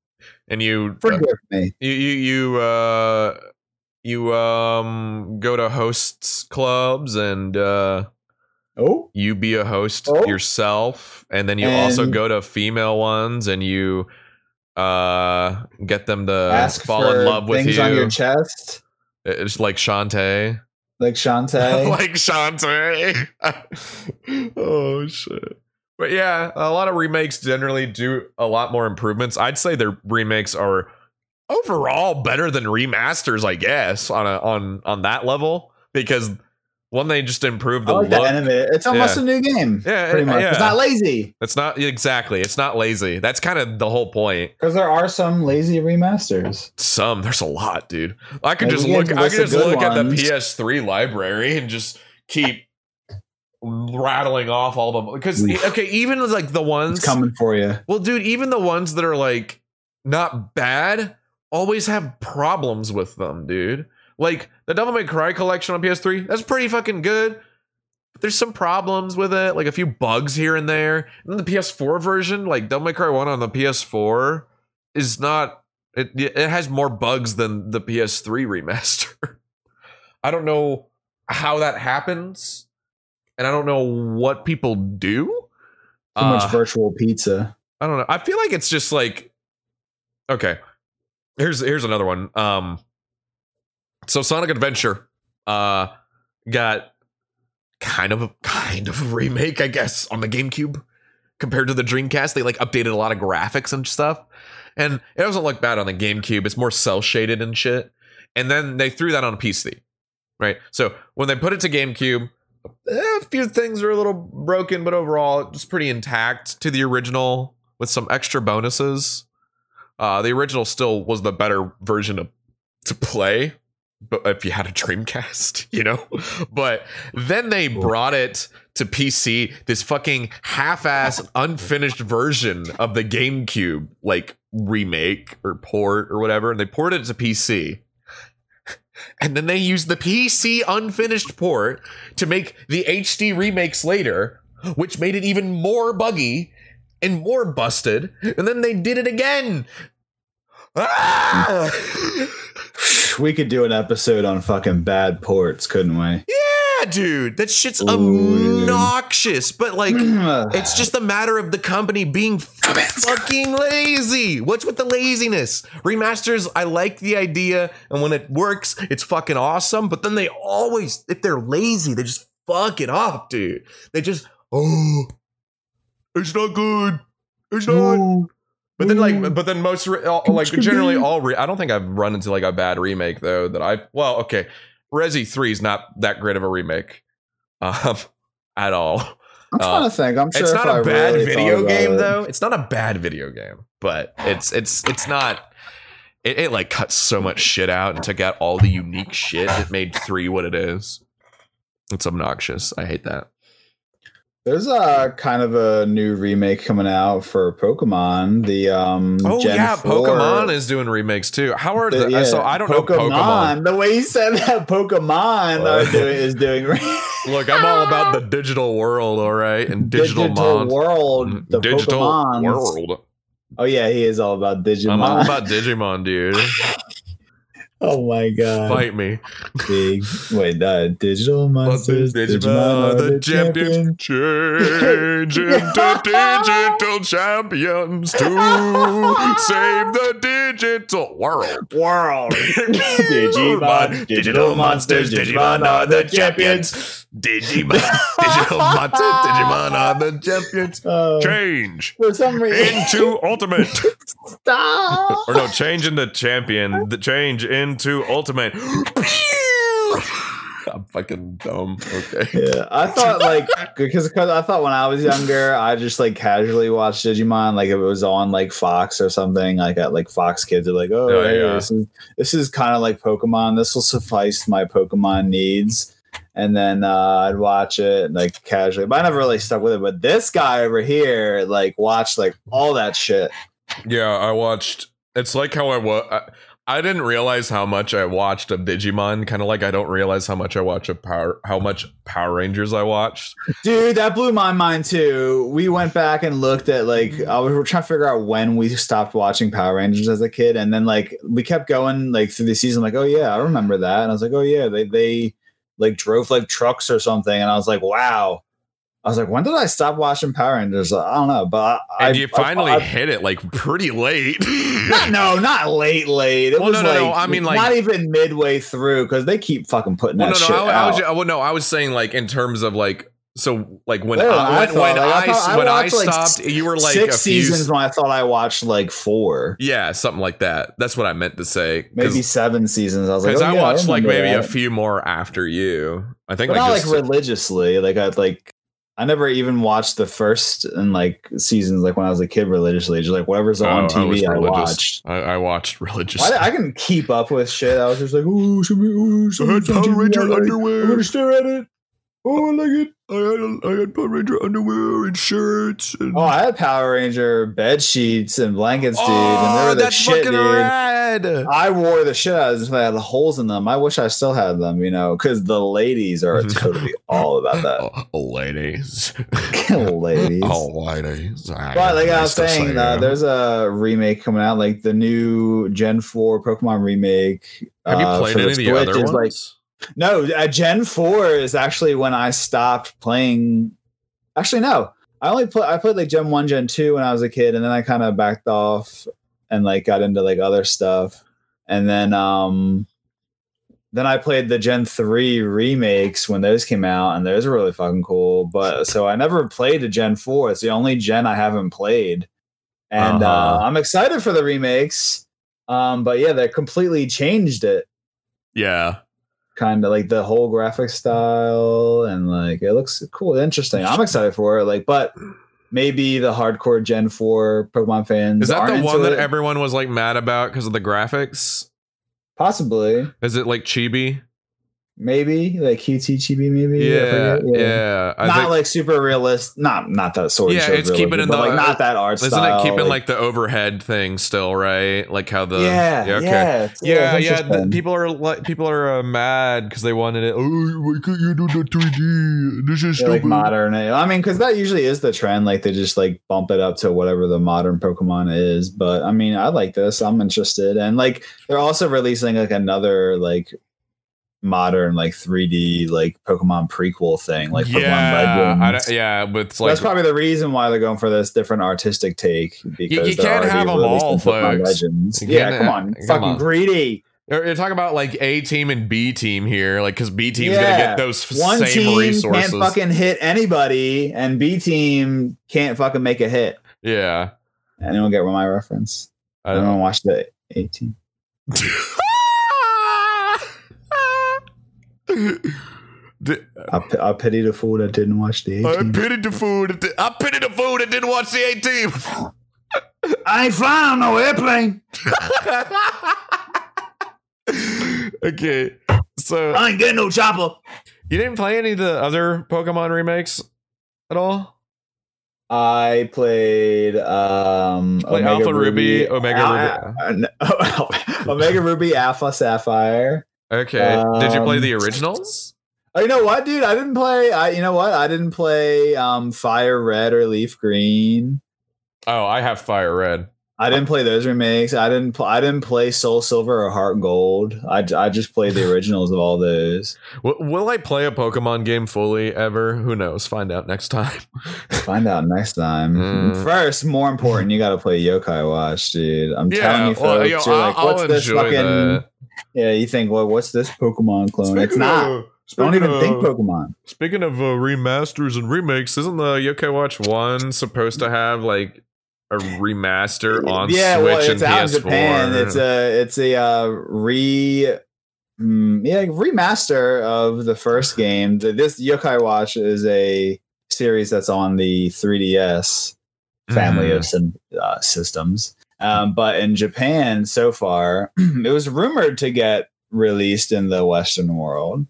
and you uh, me. you you you uh you um go to hosts clubs and uh Oh, you be a host Oh. yourself and then you also go to female ones and you uh get them to ask fall for in love with things you on your chest, Uh, it's like Shantae. Like Shantae. like Shantae. Oh shit. But yeah a lot of remakes generally do a lot more improvements. I'd say their remakes are overall better than remasters I guess on a on on that level because one they just improved I the like that look animated. It's almost a new game. Yeah, pretty much. yeah. It's not lazy It's not exactly. It's not lazy. That's kind of the whole point. because there are some lazy remasters. Some there's a lot, dude. I could Maybe just look. I could just look at the. PS3 library and just keep rattling off all the because okay, even like the ones. It's coming for you. Well, dude, even the ones that are like not bad always have problems with them, dude. Like the Devil May Cry collection on PS3, that's pretty fucking good. But there's some problems with it, like a few bugs here and there. And then the PS4 version, like Devil May Cry 1 on the PS4, is not it it has more bugs than the PS3 remaster. I don't know how that happens. And I don't know what people do. Too much Uh, virtual pizza. I don't know. I feel like it's just like okay. Here's here's another one. Um so Sonic Adventure uh got kind of a kind of a remake, I guess, on the GameCube compared to the Dreamcast. They like updated a lot of graphics and stuff. And it doesn't look bad on the GameCube. It's more cell shaded and shit. And then they threw that on PC. Right? So when they put it to GameCube, eh, a few things are a little broken, but overall it's pretty intact to the original with some extra bonuses. Uh, the original still was the better version of, to play, if you had a Dreamcast, you know. But then they brought it to PC, this fucking half-ass, unfinished version of the GameCube, like remake or port or whatever, and they ported it to PC. And then they used the PC unfinished port to make the HD remakes later, which made it even more buggy and more busted. And then they did it again. Ah! We could do an episode on fucking bad ports, couldn't we? yeah, Yeah, dude, that shit's Ooh, dude. obnoxious. But like, it's just a matter of the company being fucking lazy. What's with the laziness? Remasters, I like the idea, and when it works, it's fucking awesome. But then they always, if they're lazy, they just fuck it up, dude. They just, oh, it's not good. It's not. But then, like, but then most, re- all- like, generally all, re- I don't think I've run into like a bad remake though. That I, well, okay, Resi Three is not that great of a remake, um, at all. I'm trying uh, to think. I'm sure it's not I a bad really video game it. though. It's not a bad video game, but it's it's it's not. It, it like cut so much shit out and took out all the unique shit that made three what it is. It's obnoxious. I hate that. There's a kind of a new remake coming out for Pokemon. The um Oh Gen yeah, 4 Pokemon is doing remakes too. How are the? yeah, so I don't know Pokemon. The way you said that Pokemon are doing, is doing Look, I'm all about the digital world, all right, and digital, mon- world. The digital Pokemons. world. Oh yeah, he is all about Digimon. I'm all about Digimon, dude. Oh my god. Fight me. Big wait, that digital monsters. Digimon, are the champions change into digital champions to save the digital world. World. Digimon, digital monsters, Digimon are the champions. Digimon, digital monsters, Digimon are the champions. Oh, Change for some reason. into ultimate. Stop. Or no, change into champion. The change into ultimate. I'm fucking dumb. Okay. Yeah, I thought like because because I thought when I was younger, I just like casually watched Digimon, like if it was on like Fox or something, like at like Fox Kids are like, oh, Oh, hey, yeah. this is this is kind of like Pokemon. This will suffice my Pokemon needs. And then uh, I'd watch it like casually, but I never really stuck with it. But this guy over here, like, watched like all that shit. Yeah, I watched. It's like how I was. I, I didn't realize how much I watched of Digimon. Kind of like I don't realize how much I watch of Power. How much Power Rangers I watched. Dude, that blew my mind too. We went back and looked at like I was we were trying to figure out when we stopped watching Power Rangers as a kid, and then like we kept going like through the season. Like, oh yeah, I remember that, and I was like, oh yeah, they they like drove like trucks or something, and I was like, wow. I was like, when did I stop watching Power Rangers? I don't know, but I, And you I- finally I- hit it like pretty late. not, no, not late, late. It Well, was no, no, like no, I mean, like- not even midway through because they keep fucking putting well, that no, shit no. I, I was. out. well, no, I was saying like in terms of like. So like when Well, I, I when, when like, I I, thought- when I watched, like, stopped, you were like Six seasons when I thought I watched like four. Yeah, something like that. That's what I meant to say. maybe seven seasons. I was like, because oh, I yeah, watched like remember maybe a few more after you. I think but like not just like religiously. Like I like, I never even watched the first and like seasons. Like when I was a kid, religiously, just like whatever's Oh, on I TV, I, religious. watched. I, I watched religious. I, I can keep up with shit. I was just like, oh, should we? Oh, should I we Power TV? Ranger underwear. I'm gonna stare at it. Oh, I like it. I had I had Power Ranger underwear and shirts. And Oh, I had Power Ranger bed sheets and blankets, dude, and they were the that's shit, fucking dude. rad. I wore the shit out of them. I had holes in them. I wish I still had them, you know, because the ladies are totally all about that. Oh, ladies. ladies. Oh, ladies. But like I was saying, uh, there's a remake coming out, like the new Gen 4 Pokemon remake. Have you uh, played any of the other ones? Like, no, uh, Gen 4 is actually when I stopped playing. Actually, no. I only put I played like Gen 1, Gen 2 when I was a kid, and then I kind of backed off and like got into like other stuff. And then um then I played the Gen 3 remakes when those came out, and those are really fucking cool. But so I never played a Gen 4. It's the only gen I haven't played. And uh Uh-huh. I'm excited for the remakes. Um, but yeah, they completely changed it yeah. Kind of like the whole graphic style and like it looks cool interesting i'm excited for it like but maybe the hardcore gen 4 pokemon fans Is that the one that it. everyone was like mad about because of the graphics? possibly Is it like chibi? Maybe like qt chibi maybe Yeah, forget. yeah. Not think- like super realist not not that sort of Yeah, it's keeping in the- like not that art Isn't style it keeping like, the overhead thing still, right? Like how the yeah yeah okay. yeah, Yeah, yeah. the- people are like, people are uh, mad because they wanted it. Oh, why can't you do the 3D? This is like stupid. modern. I mean, because that usually is the trend. Like they just like bump it up to whatever the modern Pokemon is. But I mean, I like this. I'm interested, and like they're also releasing like another like modern like 3D like Pokemon prequel thing, like Pokemon yeah, I Legends. don't- yeah, but it's like That's probably the reason why they're going for this different artistic take. Because you they're can't have have 'em releasing all, Pokemon folks. Legends. Yeah, come on, come fucking on. greedy. you're, talking about like A team and B team here, like because B team's gonna get those One same team resources. can't fucking hit anybody, and B team can't fucking make a hit. yeah, Anyone get my reference? I I don't don't watch the A team. D- I, pi- I pity the fool that didn't watch the I A team. pitied the food. I pitied the fool that didn't watch the A team. I ain't flying on no airplane. okay, so I ain't getting no chopper. you didn't play any of the other Pokemon remakes at all? I played um Play Alpha Ruby, Omega Ruby, Omega Ruby, Alpha Sapphire. Okay, did you play Um, the originals? Oh, you know what, dude? I didn't play. I you know what? I didn't play um Fire Red or Leaf Green. Oh, I have Fire Red. I didn't play those remakes. I didn't. Pl- I didn't play Soul Silver or Heart Gold. I, I just played the originals of all those. Will, will I play a Pokemon game fully ever? Who knows? Find out next time. Find out next time. Mm. First, more important, you got to play Yokai Watch, dude. I'm telling you, folks. well, yo, you're I'll, like, I'll what's this fucking? that. Yeah, you think, well, what's this Pokemon clone? it's not. of- Don't speaking even think Pokemon. Speaking of uh, remasters and remakes, isn't the Yokai Watch One supposed to have like a remaster on yeah, Switch well, it's and out PS4? in Japan. It's a it's a uh, re. mm, yeah, remaster of the first game. This Yokai Watch is a series that's on the 3DS family Mhm. of syn- uh, systems. Um, but in Japan, so far, it was rumored to get released in the Western world,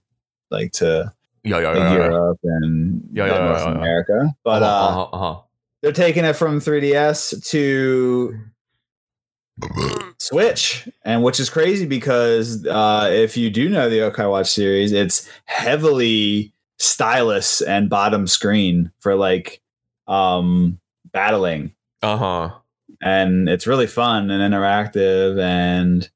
like to yeah, yeah, yeah. Europe and North. America. But uh-huh, uh, uh-huh, uh-huh. they're taking it from 3DS to Switch, and which is crazy because uh, if you do know the Yokai Watch series, it's heavily stylus and bottom screen for like um, battling, uh-huh. And it's really fun and interactive and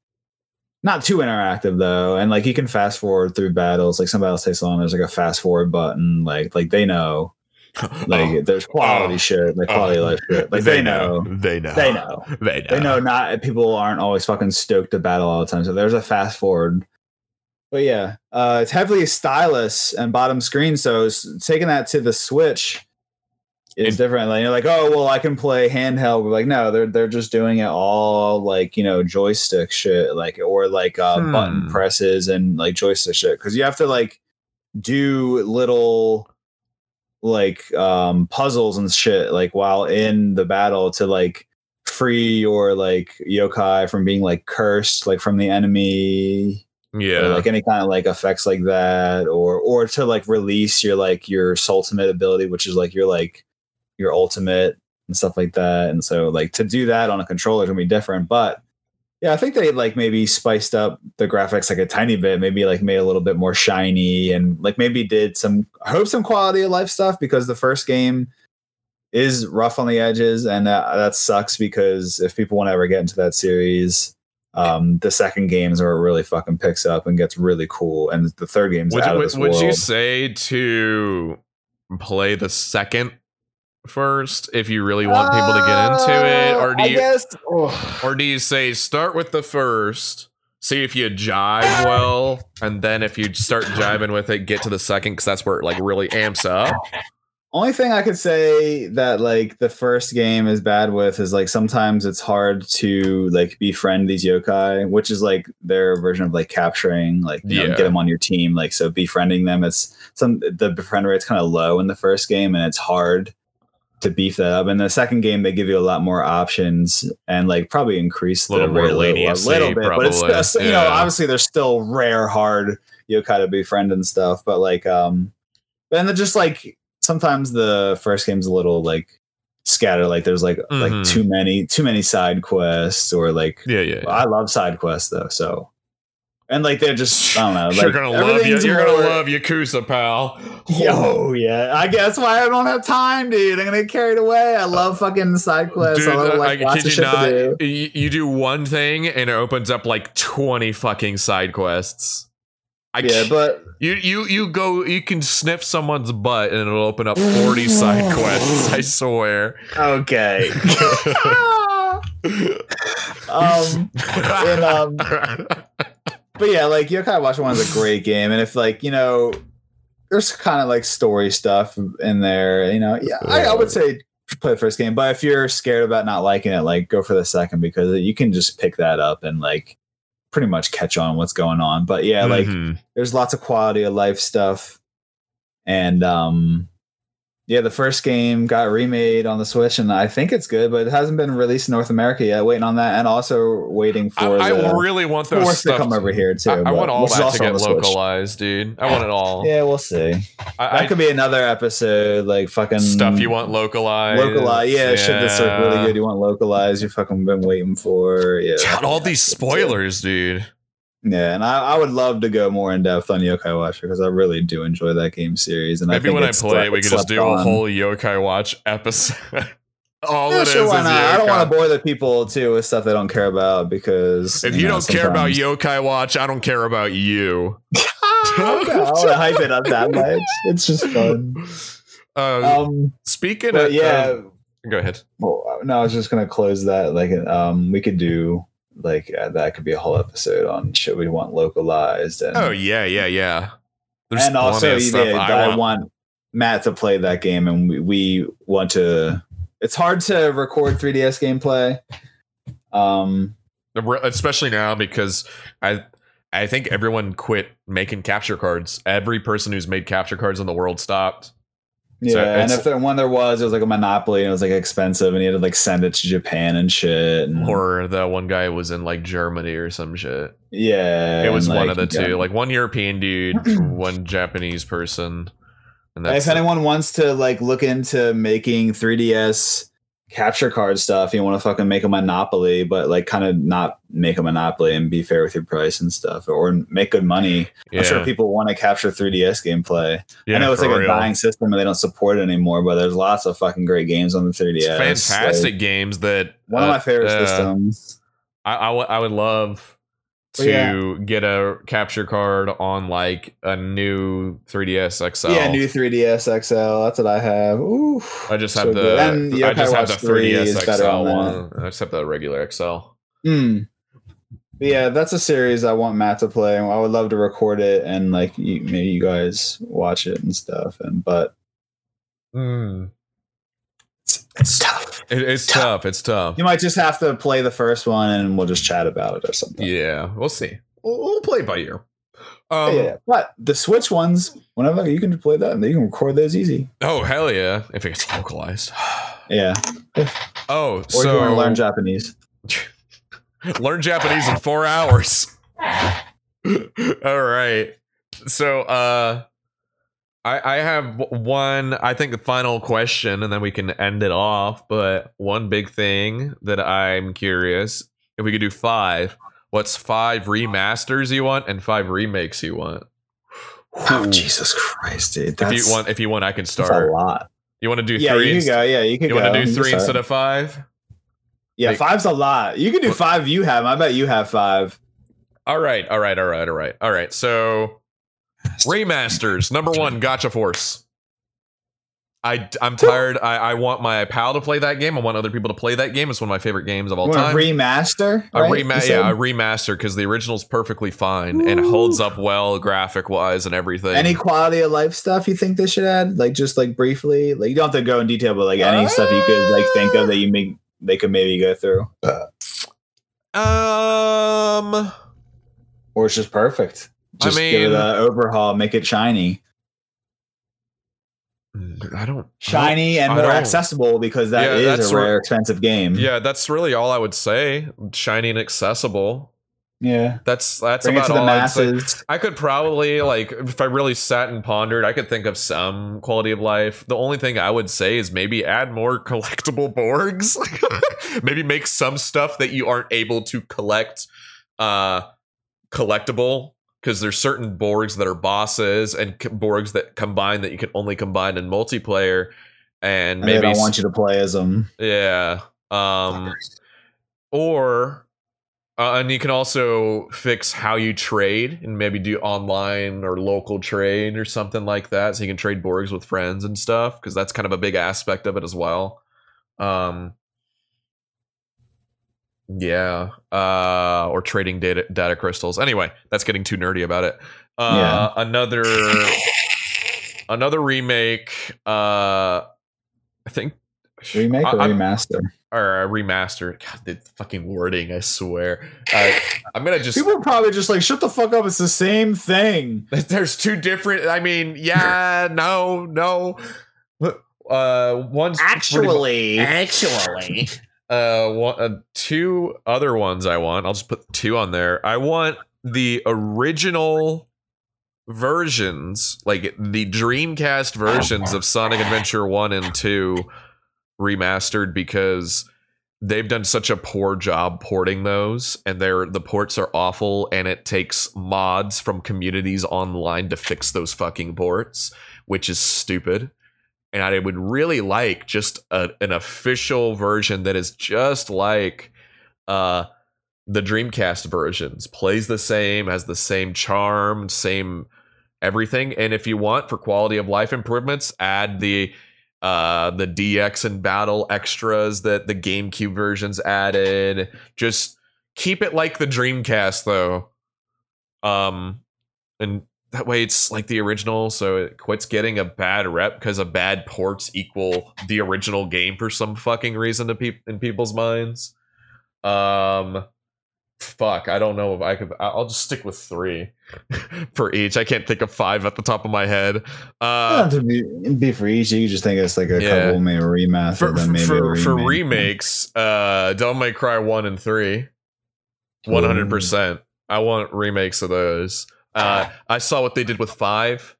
not too interactive though. And like you can fast forward through battles. Like somebody else takes on, there's like a fast forward button. Like like they know. Like Oh, there's quality Oh. shit, like quality Oh. life shit. Like they, know. They know. They know. They know. They know not people aren't always fucking stoked to battle all the time. So there's a fast forward. But yeah, uh, it's heavily stylus and bottom screen. So taking that to the Switch is different. Like you're like, oh well, I can play handheld. But like, no, they're they're just doing it all like you know joystick shit, like or like uh, Hmm. button presses and like joystick shit. Because you have to like do little like um puzzles and shit like while in the battle to like free your like yokai from being like cursed like from the enemy Yeah. or like any kind of like effects like that or or to like release your like your ultimate ability which is like your like your ultimate and stuff like that. And so like to do that on a controller is gonna be different but yeah i think they like maybe spiced up the graphics like a tiny bit maybe like made a little bit more shiny and like maybe did some i hope some quality of life stuff because the first game is rough on the edges and that, that sucks because if people want to ever get into that series um the second game is where it really fucking picks up and gets really cool and the third game's would out of would, this would world. you say to play the second first if you really want people to get into it, or do Uh, I you, guess, oh. or do you say start with the first, see if you jive well, and then if you start jiving with it, get to the second because that's where it like really amps up. Only thing I could say that like the first game is bad with is like sometimes it's hard to like befriend these yokai, which is like their version of like capturing, like you know, get them on your team. Like so, befriending them, it's some the befriend rate's kind of low in the first game, and it's hard to beef that up. In the second game, they give you a lot more options and like probably increase little the a little, a little bit, but it's probably. still, you know Yeah. obviously there's still rare hard yokai to befriend and stuff, but like um, and then just like sometimes the first game's a little like scattered like there's like Mhm. like too many too many side quests or like Yeah, yeah. I love side quests though so and like they're just I don't know like you're gonna love you. You're more- gonna love Yakuza, pal. Yo, yeah. I guess why I don't have time, dude. I'm gonna get carried away. I love fucking side quests. Dude, I love like I kid you shit not. do. You, do one thing and it opens up like 20 fucking side quests. I Yeah, but you you you go. You can sniff someone's butt and it'll open up forty side quests. I swear. okay. um, and um, but yeah, like Yokai Watch One is a great game, and if like you know, there's kind of like story stuff in there. You know, yeah, I, I would say play the first game, but if you're scared about not liking it, like go for the second because you can just pick that up and like pretty much catch on what's going on. But yeah, like Mhm. there's lots of quality of life stuff and um yeah the first game got remade on the switch and i think it's good but it hasn't been released in north america yet waiting on that and also waiting for I the really want those to come over here too I, I want all that to get the Switch. localized, dude. I want it all. yeah we'll see I, that could be another episode like fucking stuff you want localized. localized yeah, shit that's like really good you want localized you fucking been waiting for yeah God, all these Yeah. spoilers, dude. Yeah and I, I would love to go more in depth on yokai watch because i really do enjoy that game series and Maybe think when I play, slept- we could just do a whole Yokai Watch episode. all Yeah, it sure, is why is not? I don't want to bore the people too with stuff they don't care about because If you, know, don't care about Yokai Watch, I don't care about you. okay, I want to hype it up that much. It's just fun. Uh, Um, speaking of, yeah, um, go ahead. well, no, I was just gonna close that. Like, um, we could do like uh, that could be a whole episode on should we want localized and Oh yeah, yeah, yeah. There's and also yeah, I, I want. want Matt to play that game, and we, we want to. It's hard to record 3DS gameplay. Um, especially now because I I think everyone quit making capture cards. Every person who's made capture cards in the world stopped. Yeah, So and if there one there was, it was like a monopoly and it was like expensive, and he had to like send it to Japan and shit. And, Or the one guy was in like Germany or some shit. yeah, it was one like, of the two, like one European dude, one Japanese person, and that's if anyone wants to like look into making 3ds capture card stuff, you want to fucking make a monopoly, but like kind of not make a monopoly and be fair with your price and stuff, or make good money. yeah, I'm sure people want to capture 3ds gameplay. yeah, I know it's like a dying system and they don't support it anymore, but there's lots of fucking great games on the 3ds. It's fantastic Like, games that one of uh, my favorite uh, systems. I, I, w- I would I would love to yeah. get a capture card on like a new 3ds XL. Yeah, new 3ds XL. That's what I have. Ooh, I just so have the good. And I just have the 3 is 3ds XL one. I just have the regular XL. Hmm. Yeah, that's a series I want Matt to play. I would love to record it and like you, maybe you guys watch it and stuff. And but it's, it's tough. It, it's Tough. tough. It's tough. You might just have to play the first one and we'll just chat about it or something. Yeah, we'll see. We'll, we'll play by ear. Um, yeah, but the Switch ones, whenever you can play that, and you can record those easy. Oh hell yeah! If it gets localized. Yeah, Oh, or so you want to learn Japanese. learn Japanese in four hours. All right. So, uh, I I have one. I think the final question, and then we can end it off. But one big thing that I'm curious if we could do five. What's five remasters you want and five remakes you want? Oh Jesus Christ, dude! If you want, if you want, I can start. that's a lot. You want to do Yeah, three? you can go. Yeah, you can you go. want to do three instead of five? Yeah, Like- five's a lot. You can do five. You have. I bet you have five. All right, all right, all right, all right, all right. So remasters number one, Gotcha Force. I I'm tired. I, I want my pal to play that game. I want other people to play that game. It's one of my favorite games of all time. a remaster? a right? rema- yeah, a remaster because the original's perfectly fine and holds up well, graphic wise, and everything. Any quality of life stuff you think they should add? Like just like briefly, like you don't have to go in detail, but like any stuff you could like think of that you make they could maybe go through, um, or it's just perfect. I Just give it mean- an overhaul, make it shiny, I don't shiny and I more don't- accessible because that Yeah, is that's a right. rare, expensive game. Yeah, that's really all I would say. Shiny and accessible. yeah. That's that's Bring it about to the all I'd say. masses. I could probably like if I really sat and pondered, I could think of some quality of life. The only thing I would say is maybe add more collectible Borgs. maybe make some stuff that you aren't able to collect uh collectible because there's certain Borgs that are bosses and c- Borgs that combine that you can only combine in multiplayer and And maybe don't want you to play as them. yeah um or Uh, and you can also fix how you trade and maybe do online or local trade or something like that. So you can trade Borgs with friends and stuff because that's kind of a big aspect of it as well. Um, yeah, uh, or trading data data crystals. Anyway, that's getting too nerdy about it. Uh, Another another remake. Uh, I think Remake or I- I'm- remaster? or a remaster. God, the fucking wording. I swear. Uh, I'm gonna just. People are probably just like, shut the fuck up. It's the same thing. There's two different. I mean, yeah, no, no. Uh, one's Actually, uh, one, uh, two other ones I want. I'll just put two on there. I want the original versions, like the Dreamcast versions of Sonic Adventure 1 and 2 remastered because they've done such a poor job porting those and they're the ports are awful and it takes mods from communities online to fix those fucking ports, which is stupid. And I would really like just a, an official version that is just like uh the Dreamcast versions. Plays the same, has the same charm, same everything. And if you want for quality of life improvements, add the uh the DX and battle extras that the GameCube versions added. Just keep it like the Dreamcast though. Um and that way it's like the original so it quits getting a bad rep because a bad ports equal the original game for some fucking reason to peop in people's minds. Um fuck, I don't know if I could I'll just stick with 3 for each. I can't think of 5 at the top of my head. Uh to be, be for each, you just think it's like a Yeah. couple maybe remaster, for, then maybe for, for remakes, uh Devil May Cry 1 and 3. 100%. I want remakes of those. Uh I saw what they did with 5.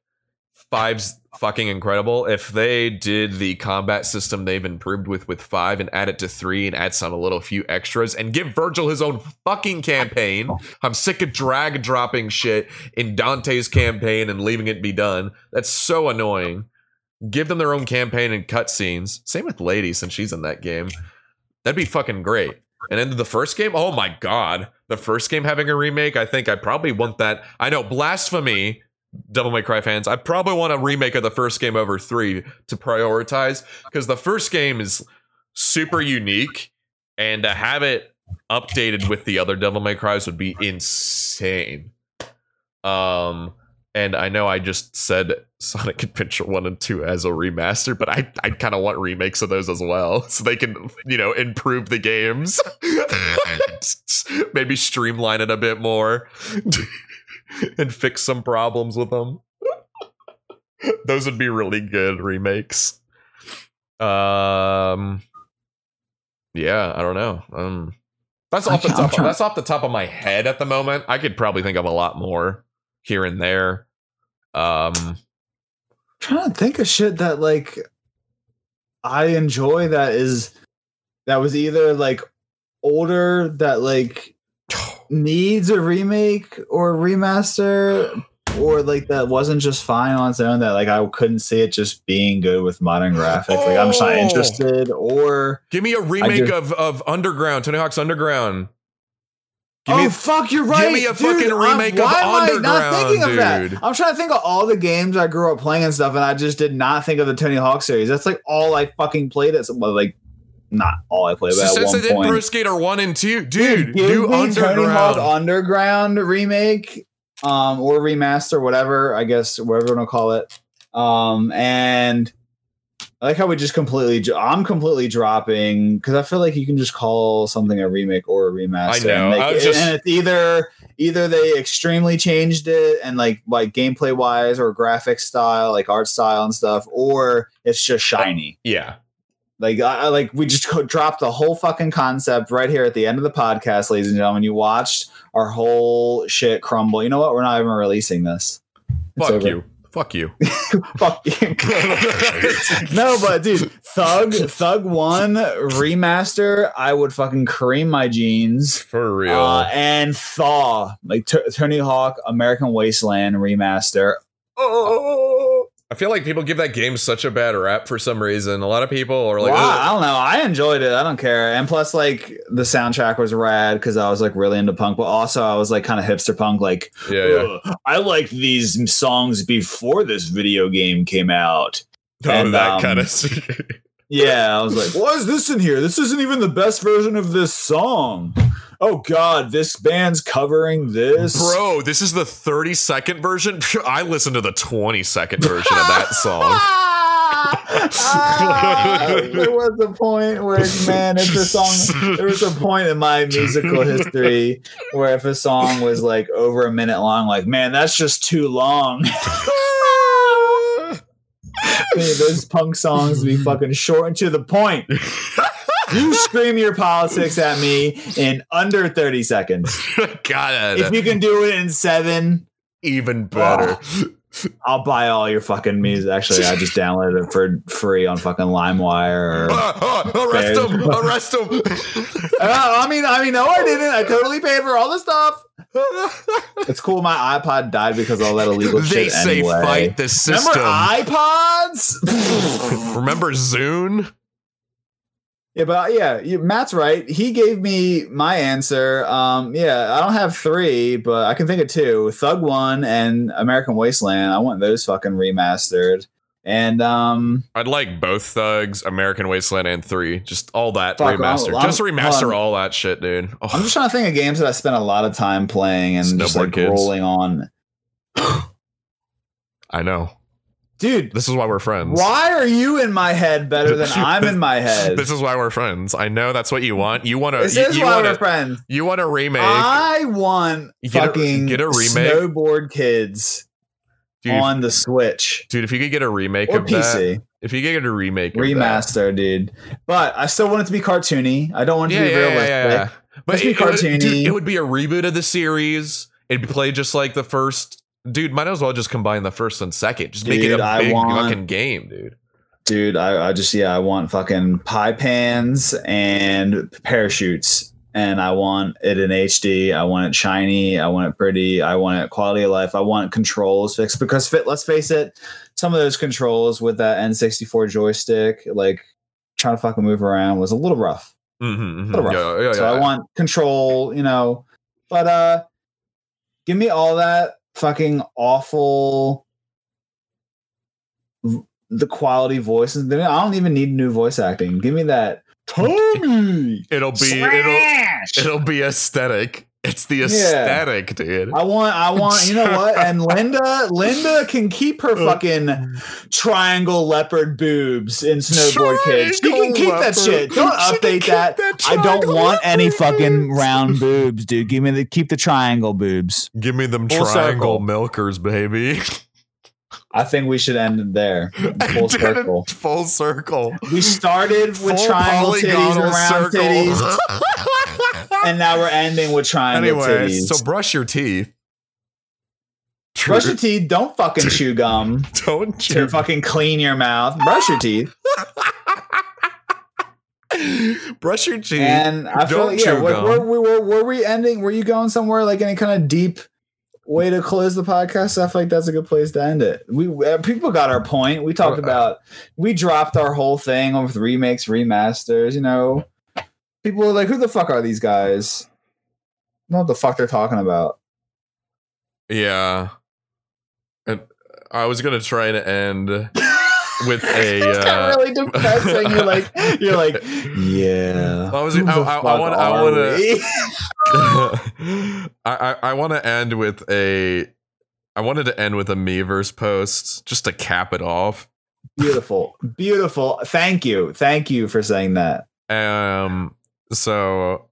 Five's fucking incredible. If they did the combat system they've improved with with 5 and add it to 3 and add some a little few extras and give Virgil his own fucking campaign. I'm sick of drag dropping shit in Dante's campaign and leaving it be done. That's so annoying. Give them their own campaign and cutscenes. Same with Lady since she's in that game. That'd be fucking great. And then the first game, oh my god, the first game having a remake, I think I probably want that. I know blasphemy, Devil May Cry fans. I probably want a remake of the first game over three to prioritize because the first game is super unique, and to have it updated with the other Devil May Cries would be insane. Um, and I know I just said Sonic Adventure 1 and 2 as a remaster, but I, I kind of want remakes of those as well. So they can, you know, improve the games. Maybe streamline it a bit more and fix some problems with them. those would be really good remakes. Um Yeah, I don't know. Um that's off the top trying- that's off the top of my head at the moment. I could probably think of a lot more here and there. Um trying to think of shit that like I enjoy that is that was either like older that like needs a remake or a remaster or like that wasn't just fine on its own that like I couldn't see it just being good with modern graphics. Like I'm just not Oh. interested or Give me a remake just- of, of Underground, Tony Hawk's Underground. Give oh me fuck, you're right. me a dude. fucking I'm- remake of why am I not Underground, thinking of that? I'm trying to think of all the games I grew up playing and stuff, and I just did not think of the Tony Hawk series. That's like all I fucking played at some well, like not all I played, but at since one they did. Pro Skater 1 and 2, dude, give new me Tony Hawk Underground. Underground remake, um, or remaster, whatever. I guess whatever you want to call it. Um, and I like how we just completely. I'm completely dropping because I feel like you can just call something a remake or a remaster. I know, And, like, I just- and it's either either they extremely changed it and like like gameplay wise or graphic style, like art style and stuff, or it's just shiny. yeah. Like I, I like we just go, dropped the whole fucking concept right here at the end of the podcast, ladies and gentlemen. You watched our whole shit crumble. You know what? We're not even releasing this. It's Fuck over. you. Fuck you. Fuck you. no, but dude, Thug Thug One remaster, I would fucking cream my jeans. For real. Uh, and Thaw, like T- Tony Hawk American Wasteland remaster. Oh, I feel like people give that game such a bad rap for some reason. A lot of people are like, Wow, I don't know. I enjoyed it. I don't care. And plus, like the soundtrack was rad because I was like really into punk, but also I was like kind of hipster punk. Like, yeah, yeah. I liked these songs before this video game came out. Oh, and, that um, kind of. Yeah, I was like, why is this in here? This isn't even the best version of this song. Oh God, this band's covering this. Bro, this is the 30 second version. I listened to the 20 second version of that song. Ah, there was a point where, man, if a song, there was a point in my musical history where if a song was like over a minute long, like, man, that's just too long. Hey, Those punk songs be fucking short and to the point. You scream your politics at me in under 30 seconds. God, If you can do it in seven, even better. I'll buy all your fucking music. Actually, I just downloaded it for free on fucking LimeWire. Or, Ah, ah, arrest him! Arrest him! Uh, I mean, I mean, no, I didn't. I totally paid for all the stuff. It's cool. My iPod died because of all that illegal they shit. They say anyway. fight the Remember system. iPods? Remember Zune? Yeah, but yeah, you, Matt's right. He gave me my answer. Um, yeah, I don't have three, but I can think of two: Thug One and American Wasteland. I want those fucking remastered. And um, I'd like both Thugs, American Wasteland, and three. Just all that Fuck, remaster. I'm- just I'm- remaster all that shit, dude. Oh, I'm just trying to think of games that I spent a lot of time playing and just like Kids. rolling on. I know. Dude, This is why we're friends. why are you in my head better than I'm in my head? This is why we're friends. I know that's what you want. You want to. This you, is you why want we're friends. You want a remake, I want get a- fucking get a remake? snowboard kids dude. on the Switch dude, if you could get a remake or of that, PC if you could get a remake, of that- remaster, dude. But I still want it to be cartoony. I don't want it yeah, to be yeah, realistic. yeah, yeah. But Let's be it, it would, cartoony. dude, it would be a reboot of the series. It'd be played just like the first. Dude, might as well just combine the first and second. Just make it Dude, a I big want- fucking game, dude. Dude, I, I just yeah, I want fucking pie pans and parachutes. And I want it in HD. I want it shiny. I want it pretty. I want it quality of life. I want controls fixed because fit. Let's face it, some of those controls with that N64 joystick, like trying to fucking move around, was a little rough. Mm-hmm, little rough. Yeah, yeah, so yeah. I want control, you know. But uh give me all that fucking awful the quality voices. I don't even need new voice acting. Give me that Tommy. It'll be it'll Slash! it'll be aesthetic. It's the aesthetic, dude. I want, I want, you know what? And Linda, Linda can keep her oh. fucking triangle leopard boobs in Snowboard Kids. She can keep that shit. Don't She update that. that I don't want any fucking round boobs, dude. Give me the keep the triangle boobs. Give me them Full triangle circle. milkers, baby. I think we should end it there. Full circle. Full circle. We started with Full triangle titties and round circle. titties, and now we're ending with triangle anyway, titties. so brush your teeth. Brush your teeth. Don't fucking chew gum Don't you fucking clean your mouth. Brush your teeth. brush your teeth. And I Don't like, yeah, chew were, were, were, were we ending? Were you going somewhere like any kind of deep way to close the podcast? I feel like that's a good place to end it. We uh, people got our point. We talked Uh, about we dropped our whole thing with remakes, remasters. You know, people were like, "Who the fuck are these guys?" Don't what the fuck they're talking about. yeah. And I was gonna try to end with a It's uh, really depressing. You're like, you're like, yeah. I was- I- I- I wanna- I wanna- I I, I want to end with a. I wanted to end with a Miiverse post just to cap it off. beautiful, beautiful. Thank you, thank you for saying that. Um. So.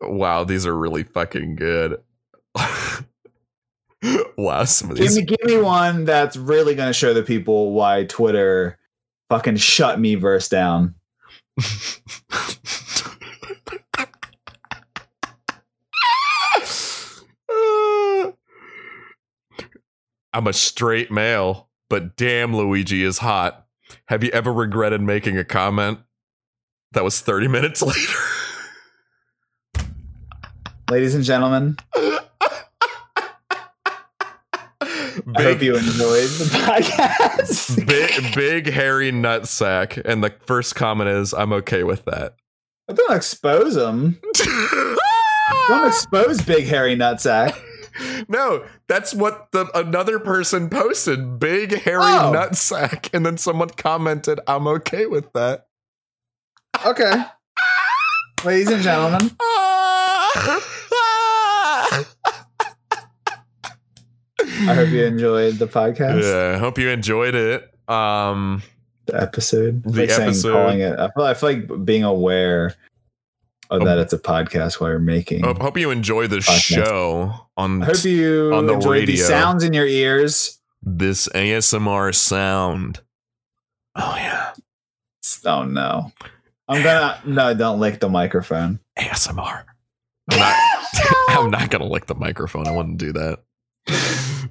Wow, these are really fucking good. wow, some of Give me, give me one that's really going to show the people why Twitter fucking shut Miiverse down. I'm a straight male, but damn, Luigi is hot. Have you ever regretted making a comment that was 30 minutes later? Ladies and gentlemen, I hope big, you enjoyed the podcast. big, big hairy nutsack. And the first comment is, "I'm okay with that." I Don't expose him. Don't expose big hairy nutsack. no, that's what the another person posted. Big hairy Oh. nutsack, and then someone commented, "I'm okay with that." Okay. Ladies and gentlemen, I hope you enjoyed the podcast yeah, I hope you enjoyed it. Um, the episode. The like episode. calling it. I feel, I feel like being aware of Um, that it's a podcast while you're making. I hope you enjoy the Podcast. show on I hope you on the enjoyed the sounds in your ears. this ASMR sound. Oh yeah, Oh no. I'm gonna no, don't lick the microphone. ASMR. I'm not, I'm not gonna lick the microphone. I wouldn't do that.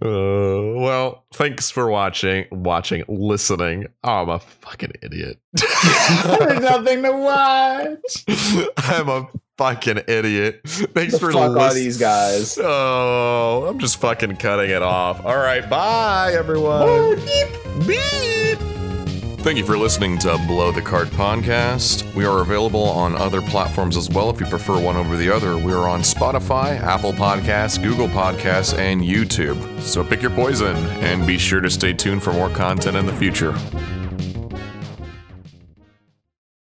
Uh, well, thanks for watching, watching, listening. Oh, I'm a fucking idiot. There's nothing to watch. I'm a fucking idiot. Thanks The for fuck listening. these guys? Oh, I'm just fucking cutting it off. All right, bye everyone. Oh, beep. Beep. Thank you for listening to Blow the Cart podcast. We are available on other platforms as well if you prefer one over the other. We are on Spotify, Apple Podcasts, Google Podcasts, and YouTube. So pick your poison and be sure to stay tuned for more content in the future.